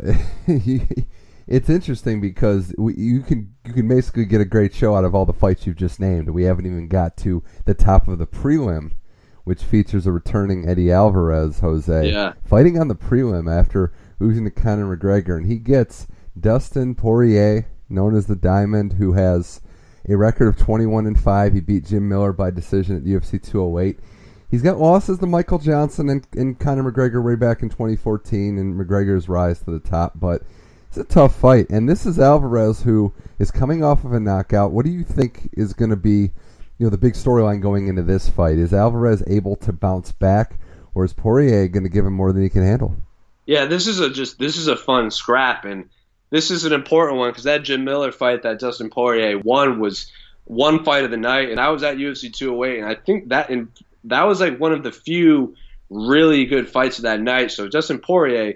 it's interesting because we, you can you can basically get a great show out of all the fights you've just named. We haven't even got to the top of the prelim, which features a returning Eddie Alvarez, Jose, Yeah. fighting on the prelim after losing to Conor McGregor, and he gets Dustin Poirier, known as the Diamond, who has a record of 21 and five. He beat Jim Miller by decision at UFC 208. He's got losses to Michael Johnson and, and Conor McGregor way back in 2014 and McGregor's rise to the top, but it's a tough fight. And this is Alvarez who is coming off of a knockout. What do you think is going to be, you know, the big storyline going into this fight? Is Alvarez able to bounce back, or is Poirier going to give him more than he can handle? Yeah, this is a just this is a fun scrap, and this is an important one because that Jim Miller fight that Dustin Poirier won was one fight of the night, and I was at UFC 208, and I think that in that was like one of the few really good fights of that night. So Dustin Poirier,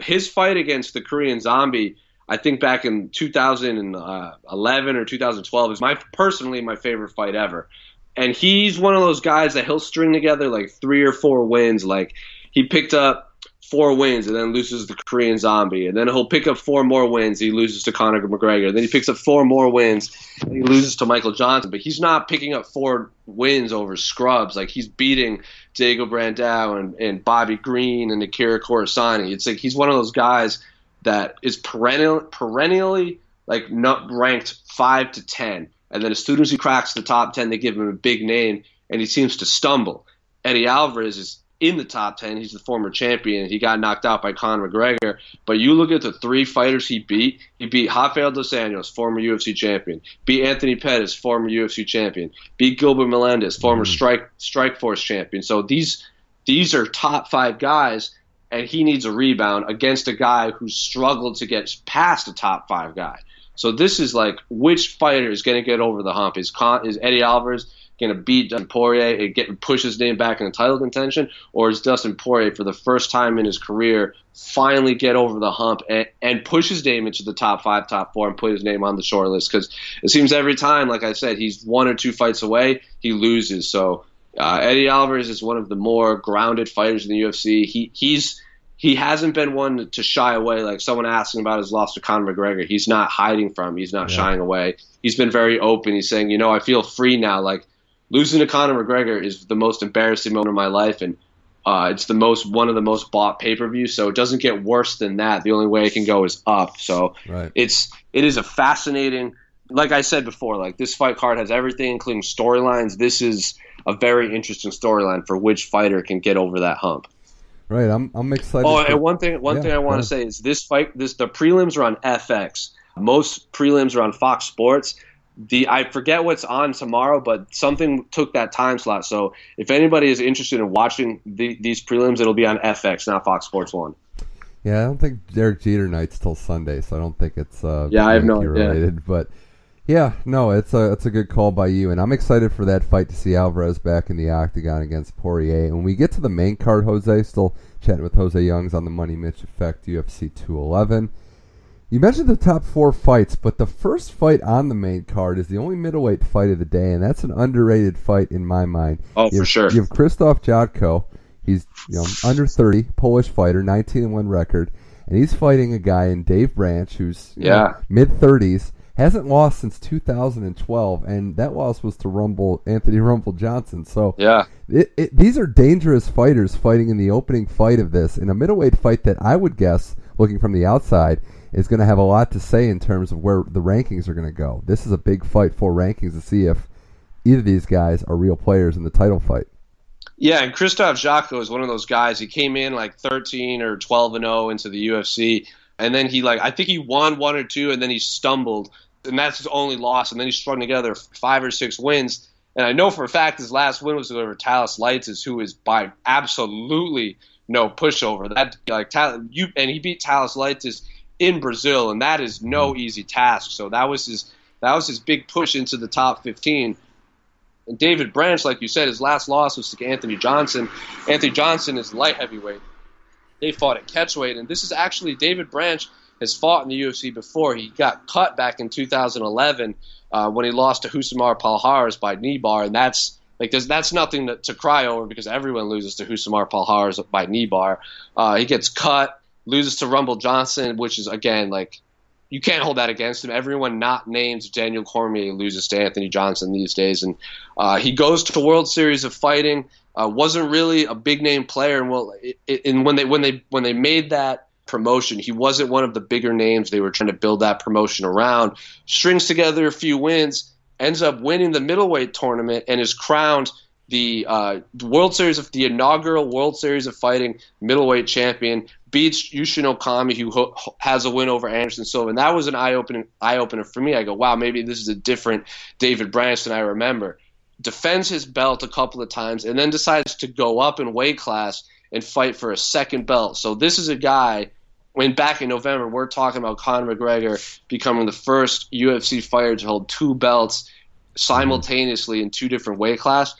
his fight against the Korean Zombie, I think back in 2011 or 2012 is my personally my favorite fight ever. And he's one of those guys that he'll string together like three or four wins. Like he picked up four wins and then loses the Korean Zombie, and then he'll pick up four more wins. He loses to Conor McGregor. Then he picks up four more wins. And he loses to Michael Johnson. But he's not picking up four wins over scrubs. Like he's beating Diego Brandao and, and Bobby Green and Akira Corassani. It's like he's one of those guys that is perennial, perennially like not ranked five to ten. And then as soon as he cracks the top ten, they give him a big name, and he seems to stumble. Eddie Alvarez is in the top 10. He's the former champion. He got knocked out by Conor McGregor. But you look at the three fighters he beat. He beat Rafael Dos Anjos, former UFC champion. Beat Anthony Pettis, former UFC champion. Beat Gilbert Melendez, former Mhm. Strike Strike Force champion. So these these are top five guys, and he needs a rebound against a guy who struggled to get past a top five guy. So this is like which fighter is going to get over the hump? Is Con- is Eddie Alvarez going to beat Dustin Poirier and get push his name back in the title contention, or is Dustin Poirier for the first time in his career finally get over the hump and, and push his name into the top five, top four, and put his name on the short list? Because it seems every time, like I said, he's one or two fights away, he loses. So uh, Eddie Alvarez is one of the more grounded fighters in the UFC. He he's he hasn't been one to shy away. Like someone asking about his loss to Conor McGregor, he's not hiding from. He's not yeah. shying away. He's been very open. He's saying, you know, I feel free now. Like losing to Conor McGregor is the most embarrassing moment of my life, and uh, it's the most one of the most bought pay per views. So it doesn't get worse than that. The only way it can go is up. So right. it's it is a fascinating. Like I said before, like this fight card has everything, including storylines. This is a very interesting storyline for which fighter can get over that hump. Right, I'm I'm excited. Oh, for, and one thing one yeah, thing I want to say is this fight this the prelims are on FX. Most prelims are on Fox Sports. The I forget what's on tomorrow, but something took that time slot. So if anybody is interested in watching the, these prelims, it'll be on FX, not Fox Sports One. Yeah, I don't think Derek Jeter night's till Sunday, so I don't think it's uh, yeah, I have no related. But yeah, no, it's a it's a good call by you, and I'm excited for that fight to see Alvarez back in the octagon against Poirier. And when we get to the main card, Jose, still chatting with Jose Youngs on the Money Mitch Effect UFC 211. You mentioned the top four fights, but the first fight on the main card is the only middleweight fight of the day, and that's an underrated fight in my mind. Oh, you for have, sure. You have Krzysztof Jotko. He's you know under 30, Polish fighter, 19 and one record, and he's fighting a guy in Dave Branch who's yeah mid 30s hasn't lost since 2012, and that loss was to Rumble Anthony Rumble Johnson. So yeah, it, it, these are dangerous fighters fighting in the opening fight of this in a middleweight fight that I would guess, looking from the outside, is going to have a lot to say in terms of where the rankings are going to go. This is a big fight for rankings to see if either of these guys are real players in the title fight. Yeah, and Krzysztof Jotko is one of those guys. He came in like 13 or 12 and 0 into the UFC, and then he like I think he won one or two, and then he stumbled and that's his only loss. And then he strung together five or six wins. And I know for a fact his last win was over Thales Leites, who is by absolutely no pushover. That like you and he beat Thales Leites in Brazil, and that is no mm-hmm. easy task. So that was his that was his big push into the top 15. And David Branch, like you said, his last loss was to Anthony Johnson. Anthony Johnson is light heavyweight. They fought at catchweight, and this is actually David Branch has fought in the UFC before. He got cut back in 2011 uh, when he lost to Rousimar Palhares by knee bar, and that's like that's nothing to, to, cry over because everyone loses to Rousimar Palhares by knee bar. Uh, he gets cut, loses to Rumble Johnson, which is again like you can't hold that against him. Everyone not named Daniel Cormier loses to Anthony Johnson these days, and uh, he goes to World Series of Fighting. Uh, wasn't really a big name player, and well, it, it, and when they when they when they made that promotion. He wasn't one of the bigger names they were trying to build that promotion around. Strings together a few wins, ends up winning the middleweight tournament, and is crowned the uh, World Series of the inaugural World Series of Fighting middleweight champion. Beats Yushin Okami, who ho- has a win over Anderson Silva, and that was an eye opening eye opener for me. I go, wow, maybe this is a different David Branch than I remember. Defends his belt a couple of times, and then decides to go up in weight class and fight for a second belt. So this is a guy when back in November we're talking about Conor McGregor becoming the first UFC fighter to hold two belts simultaneously in two different weight class.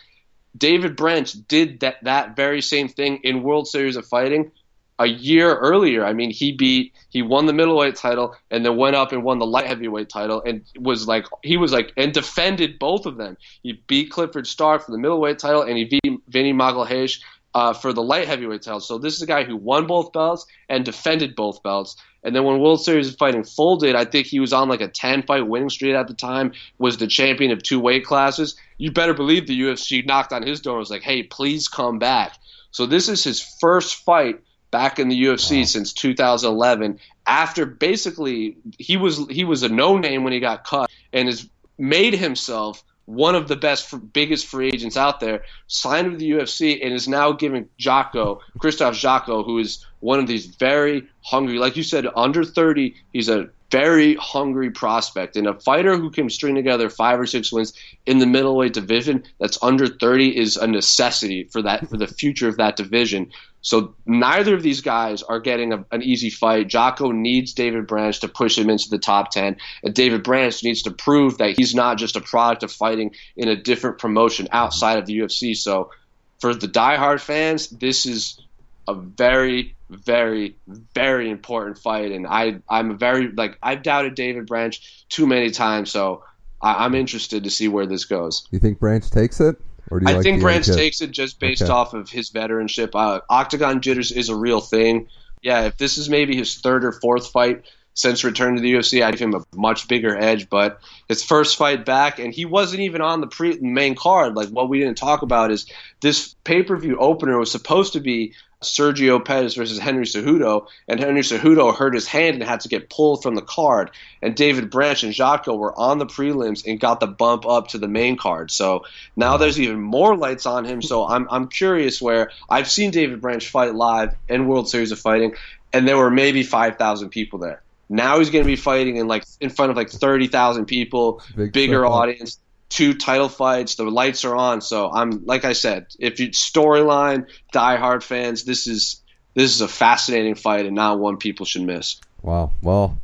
David Branch did that that very same thing in World Series of Fighting a year earlier. I mean, he beat he won the middleweight title and then went up and won the light heavyweight title and was like he was like and defended both of them. He beat Clifford Starr for the middleweight title and he beat Vinny Magalhaes uh, for the light heavyweight title. So this is a guy who won both belts and defended both belts. And then when World Series of Fighting folded, I think he was on like a 10 fight winning streak at the time, was the champion of two weight classes. You better believe the UFC knocked on his door and was like, hey, please come back. So this is his first fight back in the UFC wow. since 2011 after basically he was he was a no name when he got cut and has made himself one of the best, biggest free agents out there, signed with the UFC and is now giving Jotko, Krzysztof Jotko, who is one of these very hungry, like you said, under 30, he's a very hungry prospect and a fighter who can string together five or six wins in the middleweight division that's under 30 is a necessity for that for the future of that division. So neither of these guys are getting a, an easy fight. Jotko needs David Branch to push him into the top 10, and David Branch needs to prove that he's not just a product of fighting in a different promotion outside of the UFC. So for the diehard fans, this is a very, very, very important fight, and I I'm very like I've doubted David Branch too many times, so I, am interested to see where this goes. You think Branch takes it? Or do you I like think Branch takes it just based okay. off of his veteranship. Uh, octagon jitters is a real thing. Yeah, if this is maybe his third or fourth fight since return to the UFC, I'd give him a much bigger edge. But his first fight back, and he wasn't even on the pre main card. Like what we didn't talk about is this pay per view opener was supposed to be Sergio Pettis versus Henry Cejudo, and Henry Cejudo hurt his hand and had to get pulled from the card. And David Branch and Jotko were on the prelims and got the bump up to the main card. So now there's even more lights on him. So I'm I'm curious where I've seen David Branch fight live in World Series of Fighting, and there were maybe five thousand people there. Now he's going to be fighting in like in front of like thirty thousand people, Big bigger audience two title fights. The lights are on. So I'm like I said, if you storyline, diehard fans, this is this is a fascinating fight and not one people should miss. Wow. Well,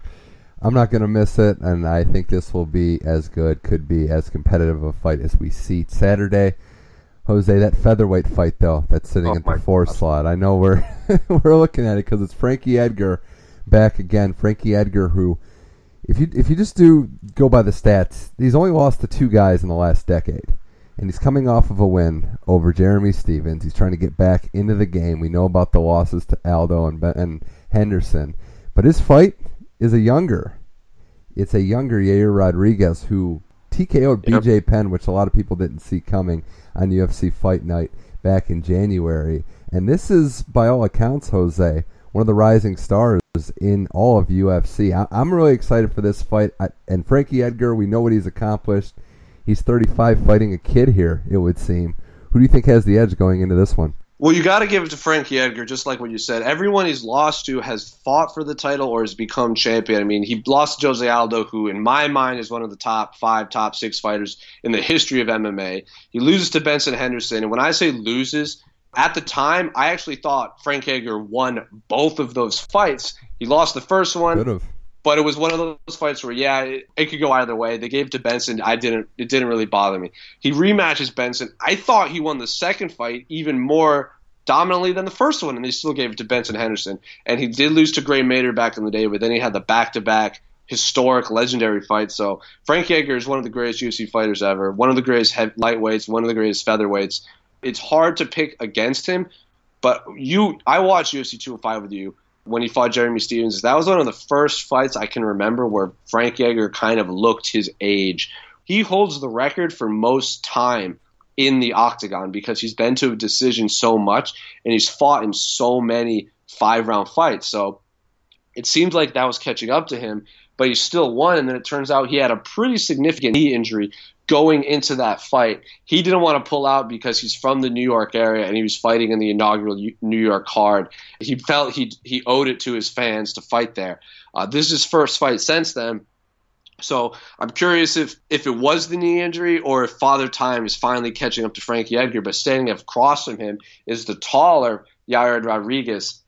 I'm not going to miss it, and I think this will be as good, could be as competitive a fight as we see Saturday. Jose, that featherweight fight though, that's sitting oh at the four God. slot. I know we're we're looking at it because it's Frankie Edgar back again. Frankie Edgar, who if you if you just do go by the stats, he's only lost to two guys in the last decade, and he's coming off of a win over Jeremy Stephens. He's trying to get back into the game. We know about the losses to Aldo and ben, and Henderson, but his fight is a younger. It's a younger Yair Rodriguez who TKO'd yep. BJ Penn, which a lot of people didn't see coming on UFC Fight Night back in January. And this is, by all accounts, Jose, one of the rising stars in all of UFC. I, am really excited for this fight. I, and Frankie Edgar, we know what he's accomplished. He's 35, fighting a kid here. It would seem. Who do you think has the edge going into this one? Well, you got to give it to Frankie Edgar, just like what you said. Everyone he's lost to has fought for the title or has become champion. I mean, he lost to Jose Aldo, who, in my mind, is one of the top five, top six fighters in the history of MMA. He loses to Benson Henderson. And when I say loses, at the time, I actually thought Frank Edgar won both of those fights. He lost the first one, but it was one of those fights where, yeah, it, it, could go either way. They gave it to Benson. I didn't. It didn't really bother me. He rematches Benson. I thought he won the second fight even more dominantly than the first one, and they still gave it to Benson Henderson. And he did lose to Gray Maynard back in the day, but then he had the back-to-back historic, legendary fight. So Frank Edgar is one of the greatest UFC fighters ever, one of the greatest lightweights, one of the greatest featherweights it's hard to pick against him. But you, I watched UFC 205 with you when he fought Jeremy Stephens. That was one of the first fights I can remember where Frank Edgar kind of looked his age. He holds the record for most time in the octagon because he's been to a decision so much and he's fought in so many five round fights. So it seemed like that was catching up to him, but he still won. And then it turns out he had a pretty significant knee injury going into that fight. He didn't want to pull out because he's from the New York area and he was fighting in the inaugural New York card. He felt he he owed it to his fans to fight there. Uh, this is his first fight since then. So I'm curious if, if it was the knee injury or if Father Time is finally catching up to Frankie Edgar. But standing across from him is the taller Yair Rodriguez,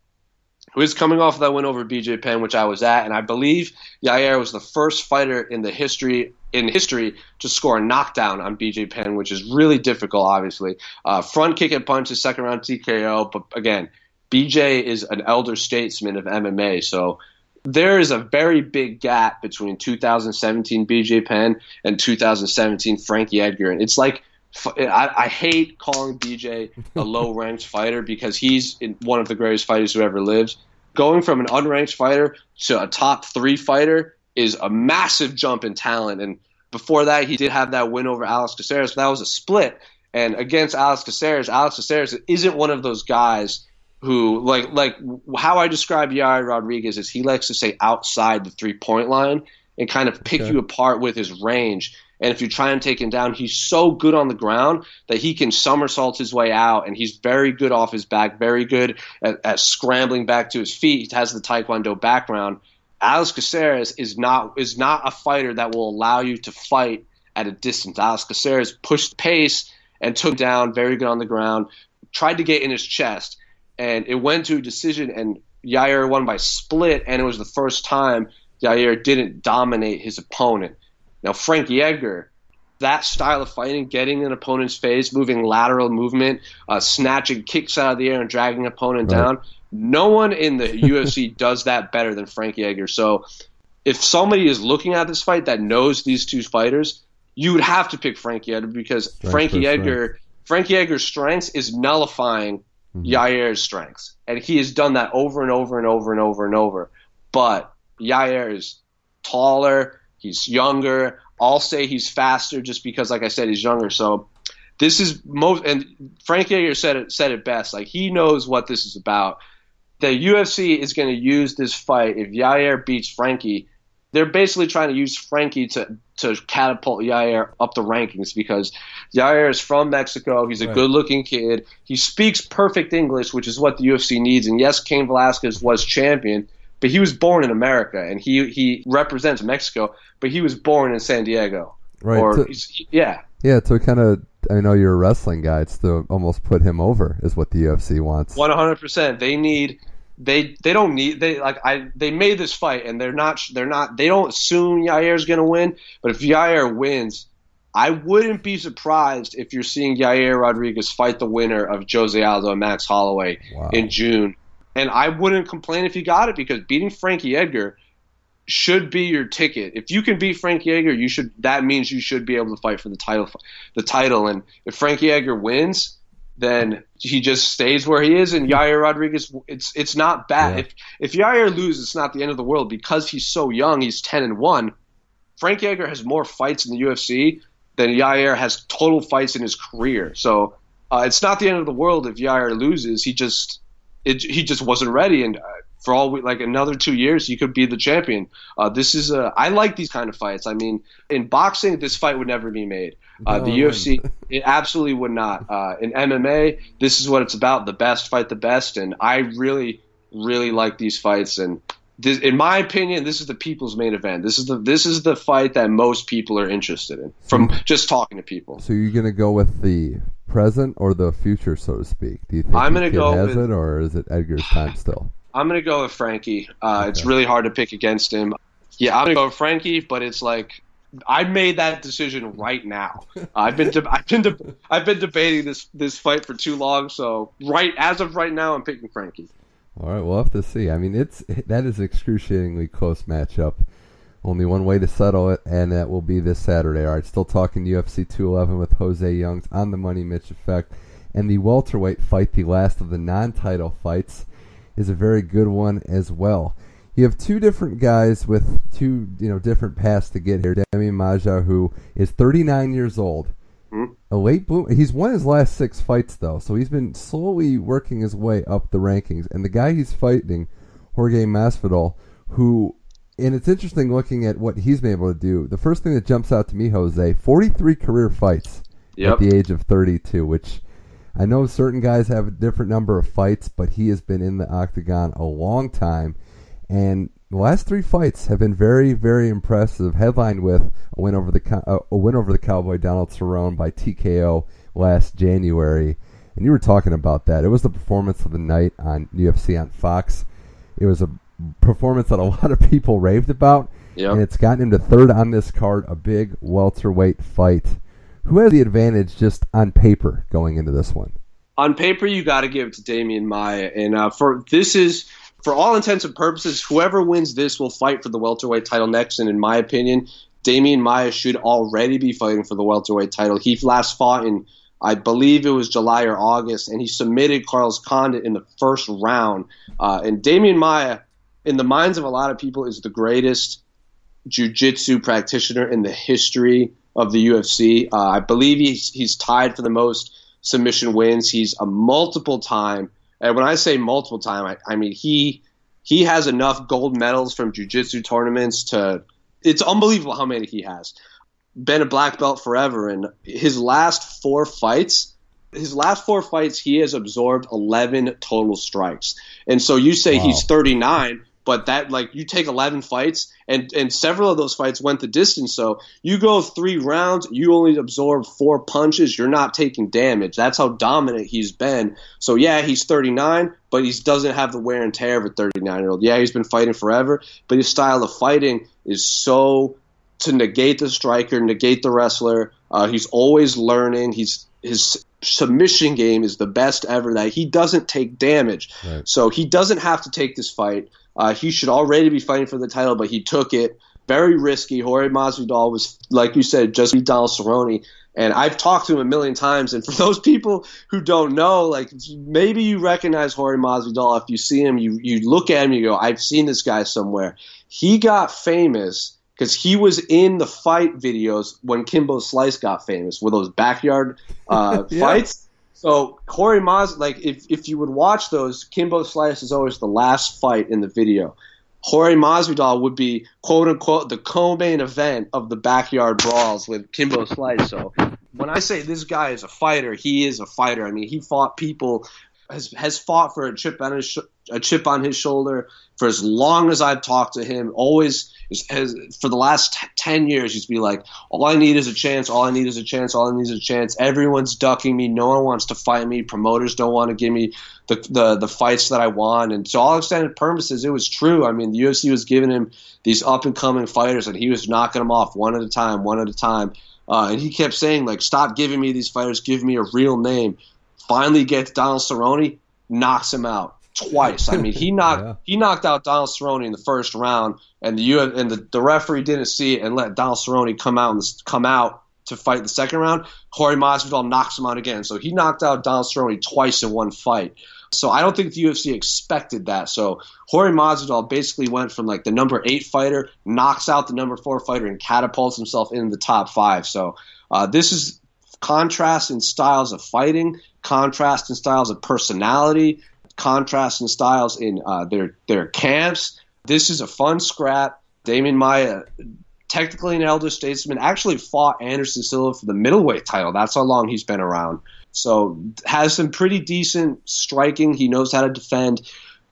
who is coming off that win over BJ Penn, which I was at, and I believe Yair was the first fighter in the history in history to score a knockdown on BJ Penn, which is really difficult, obviously. Uh, front kick and punch is second round TKO, but again, BJ is an elder statesman of MMA, so there is a very big gap between 2017 BJ Penn and 2017 Frankie Edgar, and it's like. I, I hate calling BJ a low ranked fighter because he's one of the greatest fighters who ever lived. Going from an unranked fighter to a top three fighter is a massive jump in talent. And before that, he did have that win over Alex Caceres, but that was a split. And against Alex Caceres, Alex Caceres isn't one of those guys who like like how I describe Yair Rodriguez is he likes to say outside the three point line and kind of pick okay. you apart with his range. And if you try and take him down, he's so good on the ground that he can somersault his way out, and he's very good off his back, very good at, at scrambling back to his feet. He has the Taekwondo background Alex Caceres is not is not a fighter that will allow you to fight at a distance. Alex Caceres pushed pace and took down, very good on the ground, tried to get in his chest, and it went to a decision, and Yair won by split, and it was the first time Yair didn't dominate his opponent. Now, Frankie Edgar, that style of fighting, getting an opponent's face, moving lateral movement, uh, snatching kicks out of the air and dragging opponent right. down. No one in the UFC does that better than Frankie Edgar. So, if somebody is looking at this fight that knows these two fighters, you would have to pick Frankie Edgar because strength Frankie Edgar, strength. Frankie Edgar's strengths is nullifying mm-hmm. Yair's strengths, and he has done that over and over and over and over and over. But Yair is taller, he's younger. I'll say he's faster just because, like I said, he's younger. So this is most, and Frankie Edgar said it said it best. Like he knows what this is about. The UFC is going to use this fight if Yair beats Frankie they're basically trying to use Frankie to to catapult Yair up the rankings because Yair is from Mexico. He's a right. good-looking kid. He speaks perfect English, which is what the UFC needs. And yes, Cain Velasquez was champion, but he was born in America and he he represents Mexico, but he was born in San Diego. Right. Or to, yeah. Yeah, to kind of I know you're a wrestling guy. It's to almost put him over is what the UFC wants. One hundred percent. They need they they don't need they like I they made this fight and they're not they're not they don't assume Yair's gonna win. But if Yair wins, I wouldn't be surprised if you're seeing Yair Rodriguez fight the winner of Jose Aldo and Max Holloway wow. in June. And I wouldn't complain if he got it because beating Frankie Edgar should be your ticket. If you can beat Frankie Edgar, you should. That means you should be able to fight for the title. The title, and if Frankie Edgar wins, then he just stays where he is. And Yair Rodriguez, it's it's not bad. Yeah. If if Yair loses, it's not the end of the world because he's so young. He's ten and one. Frankie Edgar has more fights in the UFC than Yair has total fights in his career. So uh, it's not the end of the world if Yair loses. He just it, he just wasn't ready, and uh, for all we, like another two years, he could be the champion. Uh, this is a, I like these kind of fights. I mean, in boxing, this fight would never be made. Uh, the UFC, it absolutely would not. Uh, in MMA, this is what it's about: the best fight the best, and I really, really like these fights. And this, in my opinion, this is the people's main event. This is the this is the fight that most people are interested in from just talking to people. So you're gonna go with the present or the future, so to speak? Do you think I'm gonna go has with, it, or is it Edgar's time still? I'm gonna go with Frankie. Uh, okay. It's really hard to pick against him. Yeah, I'm gonna go with Frankie, but it's like I made that decision right now. I've been de- I've been de- I've been debating this this fight for too long. So right as of right now, I'm picking Frankie. All right, we'll have to see. I mean, it's that is excruciatingly close matchup. Only one way to settle it, and that will be this Saturday. All right, still talking to UFC 211 with Jose Youngs on the Money Mitch Effect, and the welterweight fight, the last of the non-title fights, is a very good one as well you have two different guys with two you know different paths to get here. Demi Maia, who is 39 years old, mm-hmm. a late boom. He's won his last six fights though, so he's been slowly working his way up the rankings. And the guy he's fighting, Jorge Masvidal, who, and it's interesting looking at what he's been able to do. The first thing that jumps out to me, Jose, 43 career fights yep. at the age of 32, which. I know certain guys have a different number of fights, but he has been in the octagon a long time and the last three fights have been very, very impressive. Headlined with a win over the uh, a win over the Cowboy Donald Cerrone by TKO last January. And you were talking about that. It was the performance of the night on UFC on Fox. It was a performance that a lot of people raved about. Yep. And it's gotten him to third on this card, a big welterweight fight. Who has the advantage just on paper going into this one? On paper, you got to give it to Demian Maia, and uh, for this is for all intents and purposes, whoever wins this will fight for the welterweight title next. And in my opinion, Demian Maia should already be fighting for the welterweight title. He last fought in, I believe it was July or August, and he submitted Carlos Condit in the first round. Uh, and Demian Maia, in the minds of a lot of people, is the greatest jiu-jitsu practitioner in the history of the UFC. Uh, I believe he's he's tied for the most submission wins. He's a multiple time and when I say multiple time, I, I mean he he has enough gold medals from jiu-jitsu tournaments to it's unbelievable how many he has. Been a black belt forever, and his last four fights, his last four fights, he has absorbed 11 total strikes. And so you say wow. he's 39, but that like you take 11 fights and and several of those fights went the distance so you go three rounds you only absorb four punches you're not taking damage. That's how dominant he's been. So yeah he's 39 but he doesn't have the wear and tear of a 39 year old yeah he's been fighting forever but his style of fighting is so to negate the striker negate the wrestler. Uh, he's always learning. He's his submission game is the best ever that he doesn't take damage. Right. so he doesn't have to take this fight uh, he should already be fighting for the title, but he took it. Very risky. Jorge Masvidal was, like you said, just beat Donald Cerrone. And I've talked to him a million times. And for those people who don't know, like maybe you recognize Jorge Masvidal if you see him, you you look at him, you go, I've seen this guy somewhere. He got famous because he was in the fight videos when Kimbo Slice got famous with those backyard uh, Yeah. fights. So Corey Mas, like if if you would watch those, Kimbo Slice is always the last fight in the video. Jorge Masvidal would be quote unquote the co-main event of the backyard brawls with Kimbo Slice. So when I say this guy is a fighter, he is a fighter. I mean, he fought people, has has fought for a chip on his sh- a chip on his shoulder for as long as I've talked to him. Always has for the last t- ten years, he's be like, all I need is a chance. All I need is a chance. All I need is a chance. Everyone's ducking me. No one wants to fight me. Promoters don't want to give me the, the the fights that I want. And to all extended purposes, it was true. I mean, the UFC was giving him these up and coming fighters, and he was knocking them off one at a time, one at a time. Uh, and he kept saying like, "Stop giving me these fighters. Give me a real name." Finally, gets Donald Cerrone, knocks him out twice. I mean, he knocked Yeah. he knocked out Donald Cerrone in the first round, and the U and the, the referee didn't see it and let Donald Cerrone come out and come out to fight the second round. Jorge Masvidal knocks him out again, so he knocked out Donald Cerrone twice in one fight. So I don't think the UFC expected that. So Jorge Masvidal basically went from like the number eight fighter, knocks out the number four fighter, and catapults himself into the top five. So uh, this is contrast in styles of fighting, contrast in styles of personality, contrast in styles in uh, their their camps. This is a fun scrap. Demian Maia, technically an elder statesman, actually fought Anderson Silva for the middleweight title. That's how long he's been around. So has some pretty decent striking. He knows how to defend.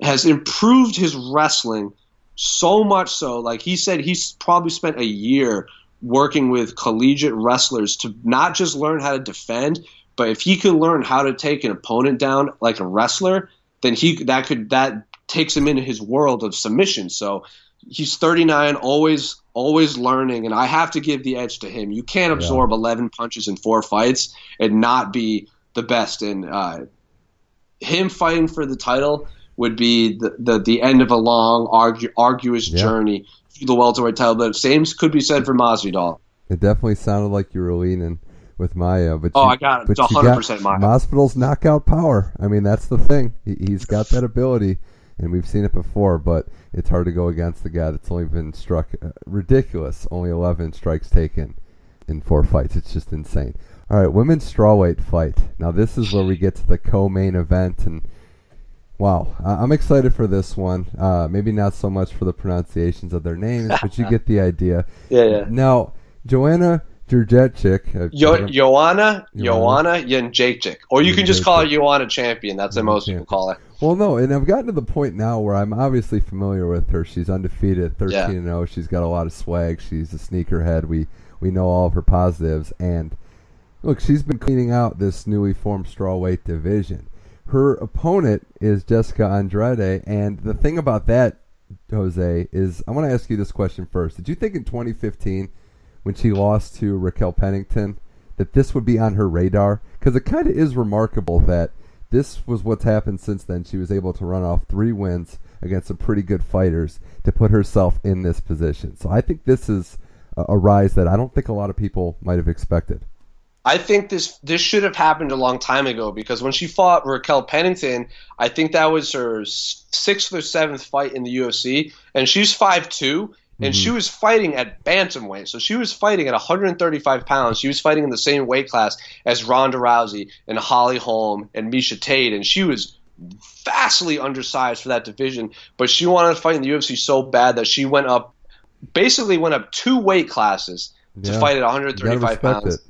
Has improved his wrestling so much so. Like he said, he's probably spent a year working with collegiate wrestlers to not just learn how to defend, but if he could learn how to take an opponent down like a wrestler, then he that could that takes him into his world of submission. So he's 39, always always learning, and I have to give the edge to him. You can't absorb 11 punches in four fights and not be the best. And uh, him fighting for the title would be the the, the end of a long, argu- arduous Yeah. journey the welterweight title. But same could be said for Masvidal. It definitely sounded like you were leaning with Maia, but Oh, you, I got it. but It's 100% got Maia. Masvidal's knockout power. I mean, that's the thing. He, he's got that ability, and we've seen it before. But it's hard to go against the guy that's only been struck uh, ridiculous. Only 11 strikes taken in four fights. It's just insane. All right, women's strawweight fight. Now this is where we get to the co-main event, and wow, I'm excited for this one. Uh, maybe not so much for the pronunciations of their names, but you get the idea. Yeah, yeah. Now, Joanna Jędrzejczyk. uh, Yo- Joanna, Joanna. Joanna Or you can just call her Joanna Champion. That's what most people call her. Well, no, and I've gotten to the point now where I'm obviously familiar with her. She's undefeated, 13 Yeah. and 0. She's got a lot of swag. She's a sneakerhead. We we know all of her positives. And look, she's been cleaning out this newly formed strawweight division. Her opponent is Jessica Andrade, and the thing about that, Jose, is I want to ask you this question first. Did you think in 2015, when she lost to Raquel Pennington, that this would be on her radar? Because it kind of is remarkable that this was what's happened since then. She was able to run off three wins against some pretty good fighters to put herself in this position. So I think this is a, rise that I don't think a lot of people might have expected. I think this this should have happened a long time ago because when she fought Raquel Pennington, I think that was her sixth or seventh fight in the UFC, and she's five two, and she was fighting at bantamweight, so she was fighting at 135 pounds. She was fighting in the same weight class as Ronda Rousey and Holly Holm and Miesha Tate, and she was vastly undersized for that division. But she wanted to fight in the UFC so bad that she went up, basically went up two weight classes to Yeah. fight at 135 pounds. it.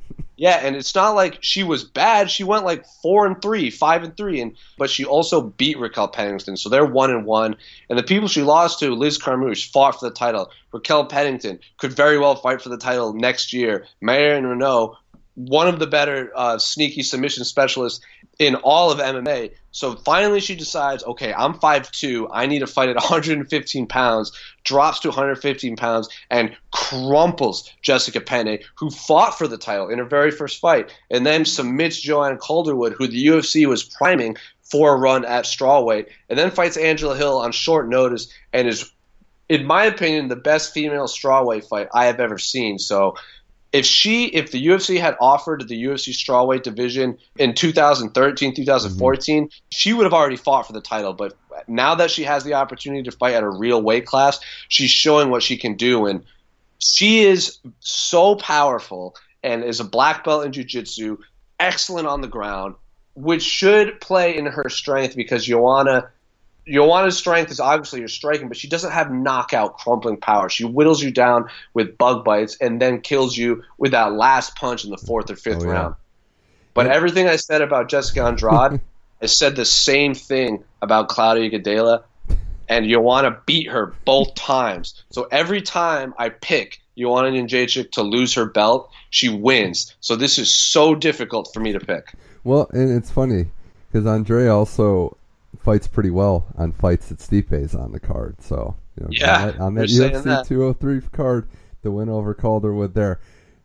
Yeah, and it's not like she was bad. She went like four and three, five and three, and but she also beat Raquel Pennington, so they're one and one. And the people she lost to, Liz Carmouche, fought for the title. Raquel Pennington could very well fight for the title next year. Marion Reneau, one of the better uh, sneaky submission specialists in all of MMA. So finally, she decides, okay, I'm 5'2. I need to fight at 115 pounds. Drops to 115 pounds and crumples Jessica Penne, who fought for the title in her very first fight, and then submits Joanne Calderwood, who the UFC was priming for a run at strawweight, and then fights Angela Hill on short notice and is, in my opinion, the best female strawweight fight I have ever seen. So if she if the UFC had offered the UFC strawweight division in 2013 2014 mm-hmm. she would have already fought for the title but now that she has the opportunity to fight at a real weight class she's showing what she can do and she is so powerful and is a black belt in jiu-jitsu excellent on the ground which should play in her strength because Joanna Joanna's strength is obviously her striking, but she doesn't have knockout crumpling power. She whittles you down with bug bites and then kills you with that last punch in the fourth or fifth oh, yeah. round. But yeah. everything I said about Jessica Andrade, I said the same thing about Claudia Gadelha, and Joanna beat her both times. So every time I pick Joanna Jędrzejczyk to lose her belt, she wins. So this is so difficult for me to pick. Well, and it's funny because Andre also fights pretty well on fights that Stipe's on the card. So you know, yeah, on that, on that UFC that. 203 card, the win over Calderwood there.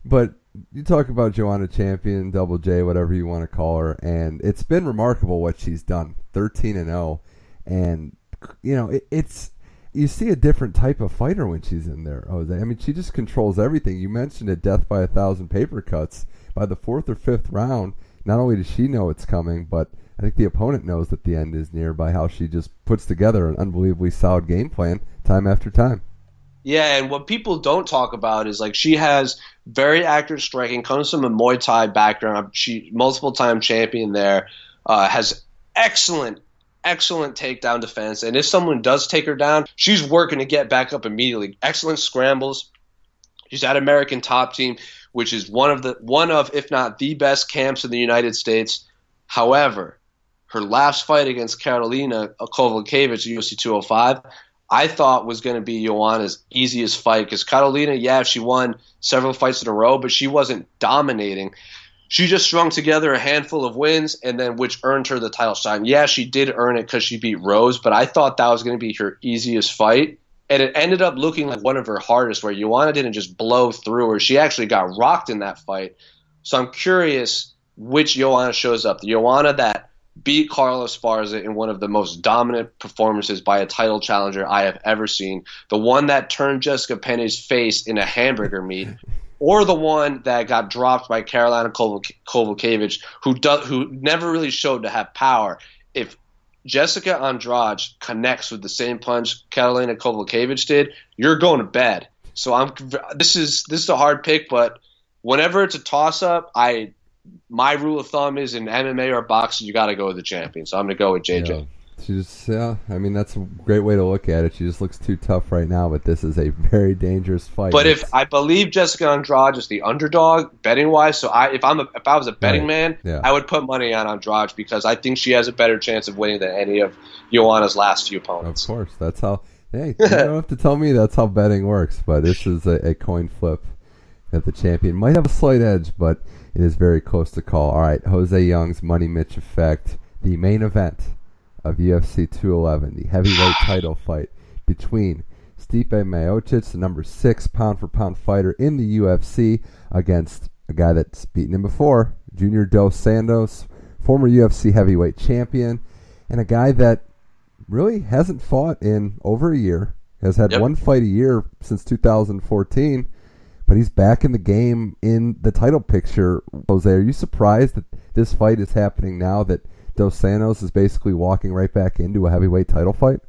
But you talk about Joanna Champion, Double J, whatever you want to call her, and it's been remarkable what she's done. 13 and 0, and you know it, it's you see a different type of fighter when she's in there, Jose. I mean, she just controls everything. You mentioned it, death by a thousand paper cuts. By the fourth or fifth round, not only does she know it's coming, but I think the opponent knows that the end is near by how she just puts together an unbelievably solid game plan time after time. Yeah, and what people don't talk about is like she has very accurate striking, comes from a Muay Thai background. She multiple time champion there, uh, has excellent, excellent takedown defense. And if someone does take her down, she's working to get back up immediately. Excellent scrambles. She's at American Top Team, which is one of the one of, if not the best camps in the United States. However, her last fight against Karolina Kowalkiewicz, UFC 205, I thought was going to be Joanna's easiest fight because Karolina, yeah, she won several fights in a row, but she wasn't dominating. She just strung together a handful of wins, and then which earned her the title shot. Yeah, she did earn it because she beat Rose, but I thought that was going to be her easiest fight, and it ended up looking like one of her hardest, where Joanna didn't just blow through her; she actually got rocked in that fight. So I'm curious which Joanna shows up. The Joanna that beat Carla Esparza in one of the most dominant performances by a title challenger I have ever seen. The one that turned Jessica Penne's face in a hamburger meat. Or the one that got dropped by Karolina Kowalkiewicz, who who never really showed to have power. If Jessica Andrade connects with the same punch Karolina Kowalkiewicz did, you're going to bed. So I'm this is this is a hard pick, but whenever it's a toss up, I my rule of thumb is in MMA or boxing, you got to go with the champion. So I'm going to go with JJ. Yeah. She just, yeah, I mean, that's a great way to look at it. She just looks too tough right now, but this is a very dangerous fight. But if I believe Jessica Andrade is the underdog betting wise, so I if I'm a, if I was a betting right. man, yeah. I would put money on Andrade because I think she has a better chance of winning than any of Joanna's last few opponents. Of course, that's how. Hey, you don't have to tell me that's how betting works, but this is a, a coin flip that the champion might have a slight edge, but it is very close to call. All right, Jose Young's Money Mitch effect, the main event of UFC 211, the heavyweight title fight between Stipe Miocic, the number six pound for pound fighter in the UFC, against a guy that's beaten him before, Junior Dos Santos, former UFC heavyweight champion, and a guy that really hasn't fought in over a year, has had yep. one fight a year since 2014 but he's back in the game in the title picture. Jose, are you surprised that this fight is happening now that Dos Santos is basically walking right back into a heavyweight title fight?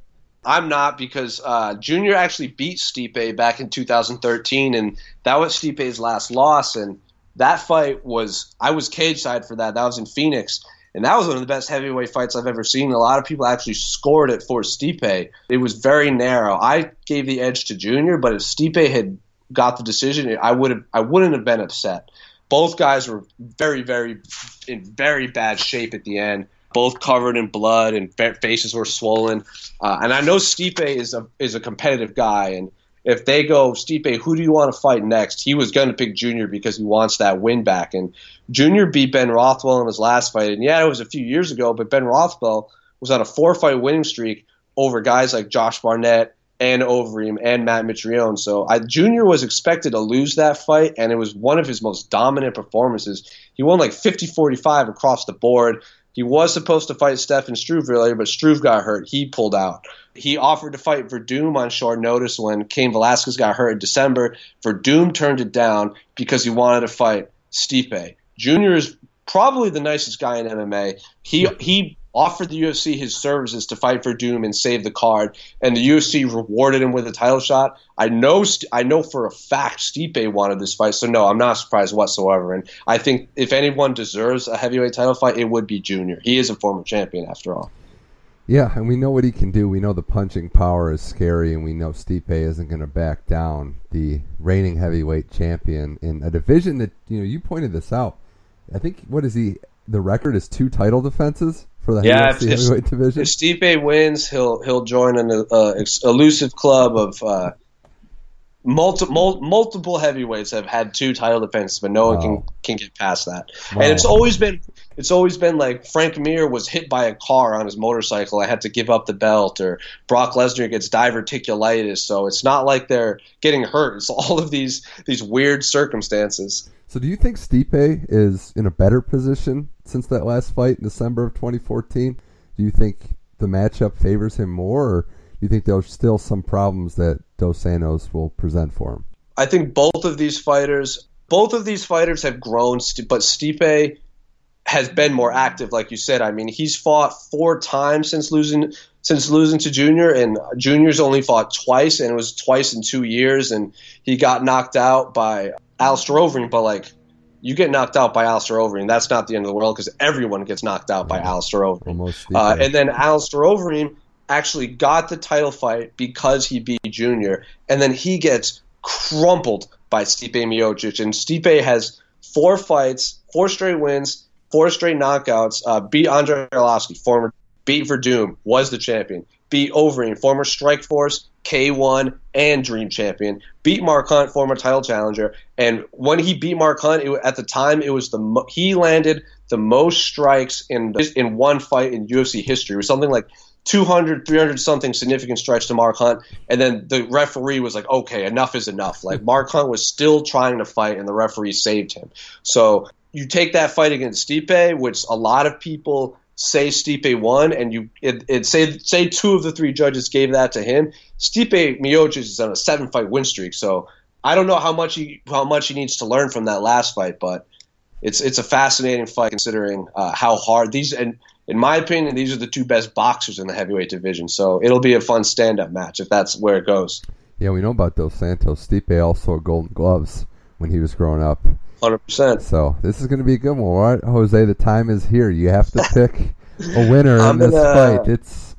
I'm not because uh, Junior actually beat Stipe back in 2013, and that was Stipe's last loss. And that fight was I was cage side for that. That was in Phoenix, and that was one of the best heavyweight fights I've ever seen. A lot of people actually scored it for Stipe. It was very narrow. I gave the edge to Junior, but if Stipe had got the decision, I would have I wouldn't have been upset. Both guys were very, very in very bad shape at the end. Both covered in blood and faces were swollen. Uh, and I know Stipe is a is a competitive guy, and if they go Stipe, who do you want to fight next? He was going to pick Junior because he wants that win back. And Junior beat Ben Rothwell in his last fight, and yeah, it was a few years ago, but Ben Rothwell was on a four fight winning streak over guys like Josh Barnett and Overeem and Matt Mitrione. So I, Junior was expected to lose that fight, and it was one of his most dominant performances. He won like 50-45 across the board. He was supposed to fight Stefan Struve earlier, but Struve got hurt. He pulled out. He offered to fight Werdum on short notice when Cain Velasquez got hurt in December. Werdum turned it down because he wanted to fight Stipe. Junior is probably the nicest guy in MMA. He he offered the UFC his services to fight Werdum and save the card, and the UFC rewarded him with a title shot. I know, I know for a fact Stipe wanted this fight, so no, I'm not surprised whatsoever. And I think if anyone deserves a heavyweight title fight, it would be Junior. He is a former champion after all. Yeah, and we know what he can do. We know the punching power is scary, and we know Stipe isn't going to back down. The reigning heavyweight champion in a division that you know you pointed this out. I think what is he? The record is two title defenses for the yeah, UFC if, heavyweight division. If Stipe wins, he'll he'll join an uh, elusive club of uh, multiple multiple heavyweights have had two title defenses, but no wow. one can can get past that. Wow. And it's always been it's always been like Frank Mir was hit by a car on his motorcycle. I had to give up the belt, or Brock Lesnar gets diverticulitis. So it's not like they're getting hurt. It's all of these these weird circumstances. So do you think Stipe is in a better position since that last fight in December of 2014? Do you think the matchup favors him more, or do you think there's still some problems that Dos Santos will present for him? I think both of these fighters, both of these fighters have grown, but Stipe has been more active, like you said. I mean, he's fought four times since losing since losing to Junior, and Junior's only fought twice, and it was twice in two years, and he got knocked out by Alistair Overeem, but like you get knocked out by Alistair Overeem, that's not the end of the world because everyone gets knocked out by Alistair Overeem. Uh, and then Alistair Overeem actually got the title fight because he beat Junior, and then he gets crumpled by Stipe Miocic. And Stipe has four fights, four straight wins, four straight knockouts. Uh, beat Andre Arlovski, former beat Werdum, was the champion. Beat Overeem, former Strikeforce, K1, and Dream Champion. Beat Mark Hunt, former title challenger. And when he beat Mark Hunt, it, at the time, it was the he landed the most strikes in in one fight in UFC history. It was something like 200, 300 something significant strikes to Mark Hunt. And then the referee was like, okay, enough is enough. Like Mark Hunt was still trying to fight, and the referee saved him. So you take that fight against Stipe, which a lot of people say Stipe won, and you it, it, say say two of the three judges gave that to him. Stipe Miocic is on a seven fight win streak, so I don't know how much he how much he needs to learn from that last fight, but it's it's a fascinating fight considering uh, how hard these and in my opinion these are the two best boxers in the heavyweight division. So it'll be a fun stand up match if that's where it goes. Yeah, we know about Dos Santos. Stipe also Golden Gloves when he was growing up. Hundred percent. So this is going to be a good one, right, Jose? The time is here. You have to pick a winner in this gonna... fight. It's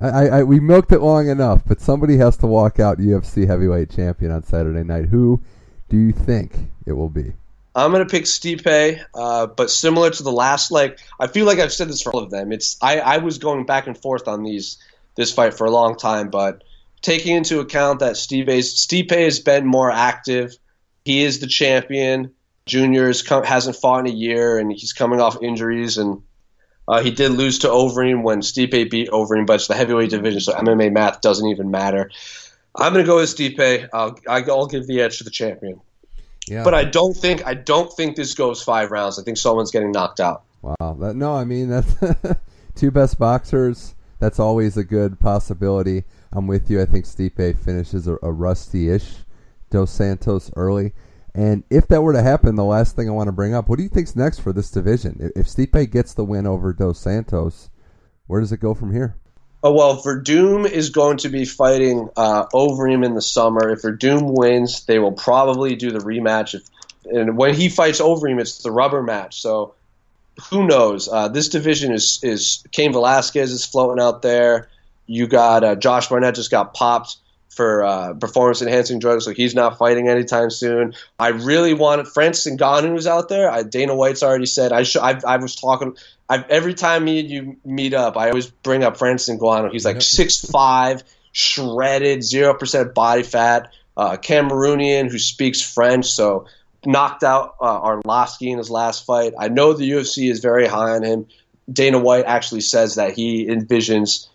I, I we milked it long enough, but somebody has to walk out UFC heavyweight champion on Saturday night. Who do you think it will be? I'm gonna pick Stipe, uh, but similar to the last, like I feel like I've said this for all of them. It's I, I was going back and forth on these this fight for a long time, but taking into account that Stipe Stipe has been more active, he is the champion. Junior hasn't fought in a year, and he's coming off injuries. And uh, he did lose to Overeem when Stipe beat Overeem, but it's the heavyweight division, so MMA math doesn't even matter. I'm going to go with Stipe. I'll, I'll give the edge to the champion. Yeah. But I don't think I don't think this goes five rounds. I think someone's getting knocked out. Wow. That, no, I mean that's two best boxers. That's always a good possibility. I'm with you. I think Stipe finishes a, a rusty-ish Dos Santos early. And if that were to happen, the last thing I want to bring up, what do you think's next for this division? If Stipe gets the win over Dos Santos, where does it go from here? Oh well, Werdum is going to be fighting uh, Overeem in the summer. If Werdum wins, they will probably do the rematch. If, and when he fights Overeem, it's the rubber match. So who knows? Uh, this division is is Cain Velasquez is floating out there. You got uh, Josh Barnett just got popped for uh, performance enhancing drugs, so he's not fighting anytime soon. I really wanted Francis Ngannou was out there. I, Dana White's already said I, I, I was talking. I, every time me and you meet up, I always bring up Francis Ngannou. He's like six five, shredded, zero percent body fat, uh, Cameroonian who speaks French, so knocked out uh, Arlovski in his last fight. I know the UFC is very high on him. Dana White actually says that he envisions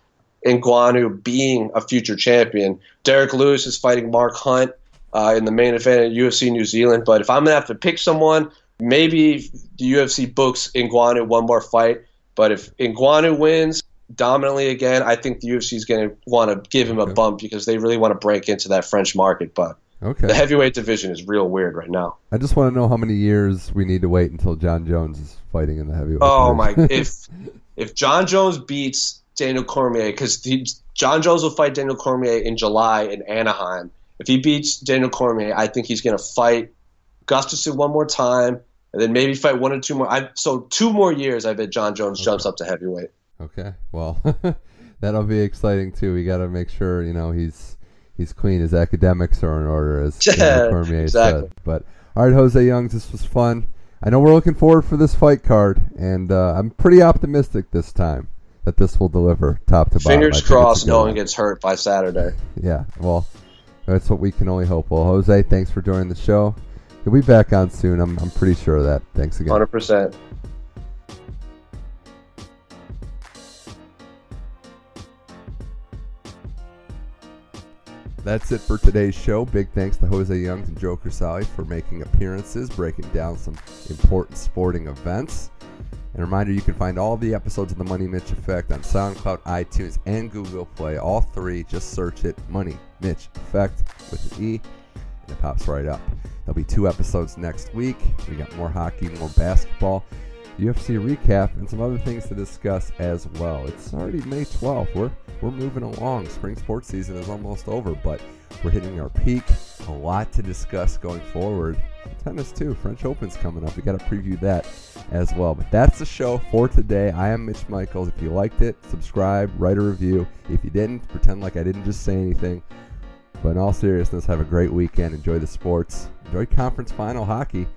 Ngannou being a future champion. Derrick Lewis is fighting Mark Hunt uh, in the main event at UFC New Zealand. But if I'm gonna have to pick someone, maybe the UFC books Ngannou one more fight. But if Ngannou wins dominantly again, I think the UFC is going to want to give him a bump because they really want to break into that French market. But Okay. the heavyweight division is real weird right now. I just want to know how many years we need to wait until Jon Jones is fighting in the heavyweight. Oh my! If if Jon Jones beats Daniel Cormier, because Jon Jones will fight Daniel Cormier in July in Anaheim. If he beats Daniel Cormier, I think he's going to fight Gustafsson one more time, and then maybe fight one or two more. I, so two more years, I bet Jon Jones jumps up to heavyweight. Okay, well, that'll be exciting too. We got to make sure you know he's he's clean. His academics are in order, as Daniel Cormier Exactly. said. But all right, Jose Youngs, this was fun. I know we're looking forward for this fight card, and uh, I'm pretty optimistic this time that this will deliver top to bottom. Fingers crossed, no one. gets hurt by Saturday. Yeah, well, that's what we can only hope. Well, Jose, thanks for joining the show. You'll be back on soon. I'm, I'm pretty sure of that. Thanks again. Hundred percent. That's it for today's show. Big thanks to Jose Youngs and Joe Crisali for making appearances, breaking down some important sporting events. And a reminder, you can find all the episodes of the Money Mitch Effect on SoundCloud, iTunes, and Google Play. All three, just search it, Money Mitch Effect with an E, and it pops right up. There'll be two episodes next week. We got more hockey, more basketball, UFC recap, and some other things to discuss as well. It's already May 12th. We're we're moving along. Spring sports season is almost over, but we're hitting our peak. A lot to discuss going forward. Tennis too. French Open's coming up. We got to preview that as well. But that's the show for today. I am Mitch Michaels. If you liked it, subscribe, write a review. If you didn't, pretend like I didn't just say anything. But in all seriousness, have a great weekend. Enjoy the sports. Enjoy conference final hockey.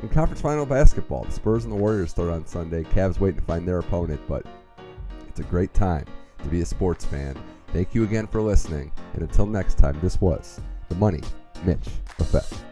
And conference final basketball. The Spurs and the Warriors start on Sunday. Cavs waiting to find their opponent, but it's a great time to be a sports fan. Thank you again for listening. And until next time, this was the Money Mitch Effect.